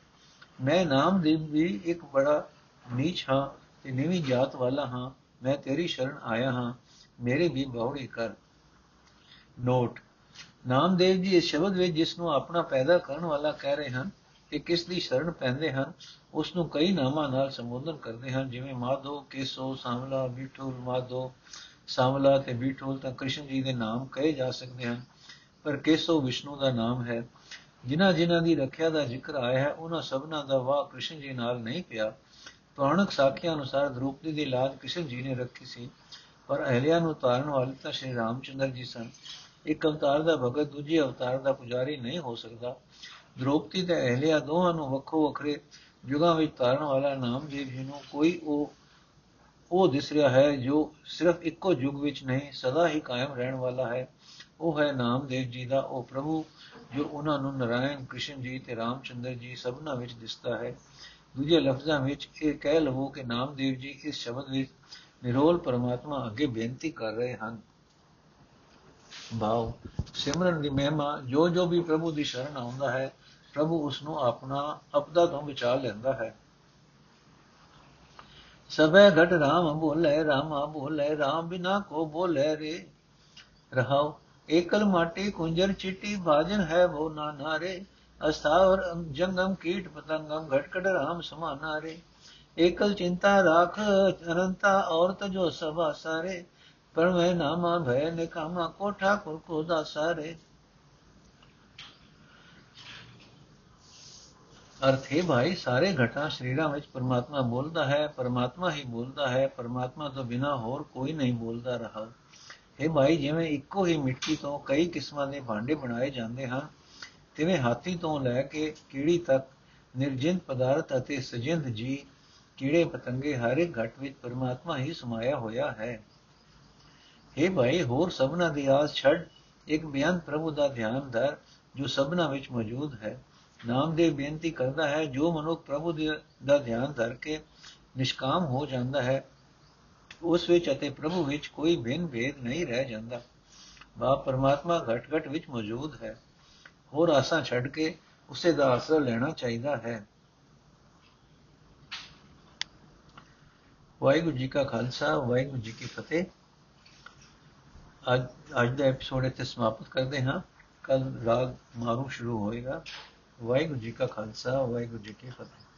ਮੈਂ ਨਾਮਦੇਵ ਵੀ ਇੱਕ ਬੜਾ ਨੀਚ ਹਾਂ ਤੇ ਨੀਵੀਂ ਜਾਤ ਵਾਲਾ ਹਾਂ, ਮੈਂ ਤੇਰੀ ਸ਼ਰਨ ਆਇਆ ਹਾਂ, ਮੇਰੇ ਵੀ ਬਹੁੜੀ ਕਰ। ਨੋਟ, ਨਾਮਦੇਵ ਜੀ ਇਸ ਸ਼ਬਦ ਵਿੱਚ ਜਿਸ ਨੂੰ ਆਪਣਾ ਪੈਦਾ ਕਰਨ ਵਾਲਾ ਕਹਿ ਰਹੇ ਹਨ ਤੇ ਕਿਸ ਦੀ ਸ਼ਰਨ ਪੈਂਦੇ ਹਨ ਉਸ ਨੂੰ ਕਈ ਨਾਮਾਂ ਨਾਲ ਸੰਬੋਧਨ ਕਰਦੇ ਹਨ, ਜਿਵੇਂ ਮਾਧੋ, ਕੇਸੋ, ਸਾਮਲਾ, ਬਿਠੂਲ, ਮਾਧੋ, ਸਾਮਲਾ ਤੇ ਬਿਠੂਲ ਤਾਂ ਕ੍ਰਿਸ਼ਨ ਜੀ ਦੇ ਨਾਮ ਕਹੇ ਜਾ ਸਕਦੇ ਹਨ, ਪਰ ਕੇਸੋ ਵਿਸ਼ਨੂੰ ਦਾ ਨਾਮ ਹੈ। ਜਿਨ੍ਹਾਂ ਜਿਨ੍ਹਾਂ ਦੀ ਰੱਖਿਆ ਦਾ ਜ਼ਿਕਰ ਆਇਆ ਹੈ, ਉਹਨਾਂ ਸਭਨਾਂ ਦਾ ਵਾਹ ਕ੍ਰਿਸ਼ਨ ਜੀ ਨਾਲ ਨਹੀਂ ਪਿਆ। ਪੁਰਾਣਕ ਸਾਖੀਆਂ ਅਨੁਸਾਰ ਦ੍ਰੋਪਦੀ ਦੀ ਲਾਜ ਕ੍ਰਿਸ਼ਨ ਜੀ ਨੇ ਰੱਖੀ ਸੀ, ਪਰ ਅਹਲਿਆ ਨੂੰ ਤਾਰਨ ਵਾਲੇ ਤਾਂ ਸ਼੍ਰੀ ਰਾਮਚੰਦਰ ਜੀ ਸਨ। ਇੱਕ ਅਵਤਾਰ ਦਾ ਭਗਤ ਦੂਜੇ ਅਵਤਾਰ ਦਾ ਪੁਜਾਰੀ ਨਹੀਂ ਹੋ ਸਕਦਾ। ਦ੍ਰੋਪਦੀ ਤੇ ਅਹਲਿਆ ਦੋਹਾਂ ਨੂੰ ਵੱਖੋ ਵੱਖਰੇ ਯੁਗਾਂ ਵਿੱਚ ਤਾਰਨ ਵਾਲਾ ਨਾਮਦੇਵ ਜੀ ਨੂੰ ਕੋਈ ਉਹ ਉਹ ਦਿਸ ਰਿਹਾ ਹੈ ਜੋ ਸਿਰਫ ਇੱਕੋ ਯੁਗ ਵਿੱਚ ਨਹੀਂ, ਸਦਾ ਹੀ ਕਾਇਮ ਰਹਿਣ ਵਾਲਾ ਹੈ। ਉਹ ਹੈ ਨਾਮਦੇਵ ਜੀ ਦਾ ਉਹ ਪ੍ਰਭੂ ਜੋ ਉਹਨਾਂ ਨੂੰ ਨਰਾਇਣ ਕ੍ਰਿਸ਼ਨ ਜੀ ਤੇ ਰਾਮਚੰਦਰ ਜੀ ਸਭਨਾ ਵਿੱਚ ਦਿਸਦਾ ਹੈ। ਦੂਜੇ ਲਫ਼ਜ਼ਾਂ ਵਿੱਚ ਇਹ ਕਹਿ ਲਵੋ ਕਿ ਨਾਮਦੇਵ ਜੀ ਇਸ ਸ਼ਬਦ ਵਿੱਚ ਨਿਰੋਲ ਪਰਮਾਤਮਾ ਅੱਗੇ ਬੇਨਤੀ ਕਰ ਰਹੇ ਹਨ। ਭਾਵ ਸਿਮਰਨ ਦੀ ਮਹਿਮਾ, ਜੋ ਜੋ ਵੀ ਪ੍ਰਭੂ ਦੀ ਸ਼ਰਨ ਆਉਂਦਾ ਹੈ, ਪ੍ਰਭੂ ਉਸ ਨੂੰ ਆਪਣਾ ਅਪਦਾ ਤੋਂ ਬਚਾ ਲੈਂਦਾ ਹੈ। ਸਭੇ ਘਟ ਰਾਮ ਬੋਲੇ, ਰਾਮਾ ਬੋਲੇ, ਰਾਮ ਬਿਨਾ ਕੋ ਬੋਲੇ ਰੇ। ਰਹਾਉ ਏਕਲ ਮਾਟੀ ਕੁੰਜਰ ਚਿੱਟੀ, ਬਾਜਨ ਹੈ ਵੋ ਨਾਨਾ ਰੇ अस्थावर जंगम कीट पतंगम घटकट राम समाना रे एकल चिंता राख अनंता और तजो सभा सारे पर मैं नामा भय निकामा को ठाकुर को दासा रे ਅਰਥ ਹੈ ਭਾਈ ਸਾਰੇ ਘਟਾਂ ਸ਼ਰੀਰਾਂ ਵਿੱਚ ਪਰਮਾਤਮਾ ਬੋਲਦਾ ਹੈ ਪਰਮਾਤਮਾ ਹੀ ਬੋਲਦਾ ਹੈ ਪਰਮਾਤਮਾ ਤੋਂ ਬਿਨਾ ਹੋਰ ਕੋਈ ਨਹੀਂ ਬੋਲਦਾ ਰਹਾ ਇਹ ਭਾਈ ਜਿਵੇਂ ਇੱਕੋ ਹੀ ਮਿੱਟੀ ਤੋਂ ਕਈ ਕਿਸਮਾਂ ਦੇ ਭਾਂਡੇ ਬਣਾਏ ਜਾਂਦੇ ਹਨ ਤਿਵੇਂ ਹਾਥੀ ਤੋਂ ਲੈ ਕੇ ਕੀੜੀ ਤੱਕ ਨਿਰਜਿੰਦ ਪਦਾਰਥ ਅਤੇ ਸਜਿੰਦ ਜੀ ਕੀੜੇ ਪਤੰਗੇ ਹਰ ਇੱਕ ਘਟ ਵਿੱਚ ਪਰਮਾਤਮਾ ਹੀ ਸਮਾਇਆ ਹੋਇਆ ਹੈ। ਇਹ ਭਾਈ, ਹੋਰ ਸਭਨਾ ਦੀ ਆਸ ਛੱਡ, ਇੱਕ ਬਿਆਨ ਪ੍ਰਭੂ ਦਾ ਧਿਆਨ ਧਰ, ਜੋ ਸਭਨਾ ਵਿੱਚ ਮੌਜੂਦ ਹੈ। ਨਾਮ ਦੇ ਬੇਨਤੀ ਕਰਦਾ ਹੈ, ਜੋ ਮਨੁੱਖ ਪ੍ਰਭੂ ਦਾ ਧਿਆਨ ਧਰ ਕੇ ਨਿਸ਼ਕਾਮ ਹੋ ਜਾਂਦਾ ਹੈ, ਉਸ ਵਿੱਚ ਅਤੇ ਪ੍ਰਭੂ ਵਿੱਚ ਕੋਈ ਭਿੰਨ ਭੇਦ ਨਹੀਂ ਰਹਿ ਜਾਂਦਾ। ਬਾ ਪਰਮਾਤਮਾ ਘਟ ਘਟ ਵਿੱਚ ਮੌਜੂਦ ਹੈ। ਹੋਰ ਆਸਾਂ ਛੱਡ ਕੇ ਉਸੇ ਦਾ ਆਸਰਾ ਲੈਣਾ ਚਾਹੀਦਾ ਹੈ। ਵਾਹਿਗੁਰੂ ਜੀ ਕਾ ਖਾਲਸਾ, ਵਾਹਿਗੁਰੂ ਜੀ ਕੀ ਫਤਿਹ। ਅੱਜ ਅੱਜ ਦਾ ਐਪੀਸੋਡ ਇੱਥੇ ਸਮਾਪਤ ਕਰਦੇ ਹਾਂ। ਕੱਲ ਰਾਗ ਮਾਰੂ ਸ਼ੁਰੂ ਹੋਏਗਾ। ਵਾਹਿਗੁਰੂ ਜੀ ਕਾ ਖਾਲਸਾ, ਵਾਹਿਗੁਰੂ ਜੀ ਕੀ ਫਤਿਹ।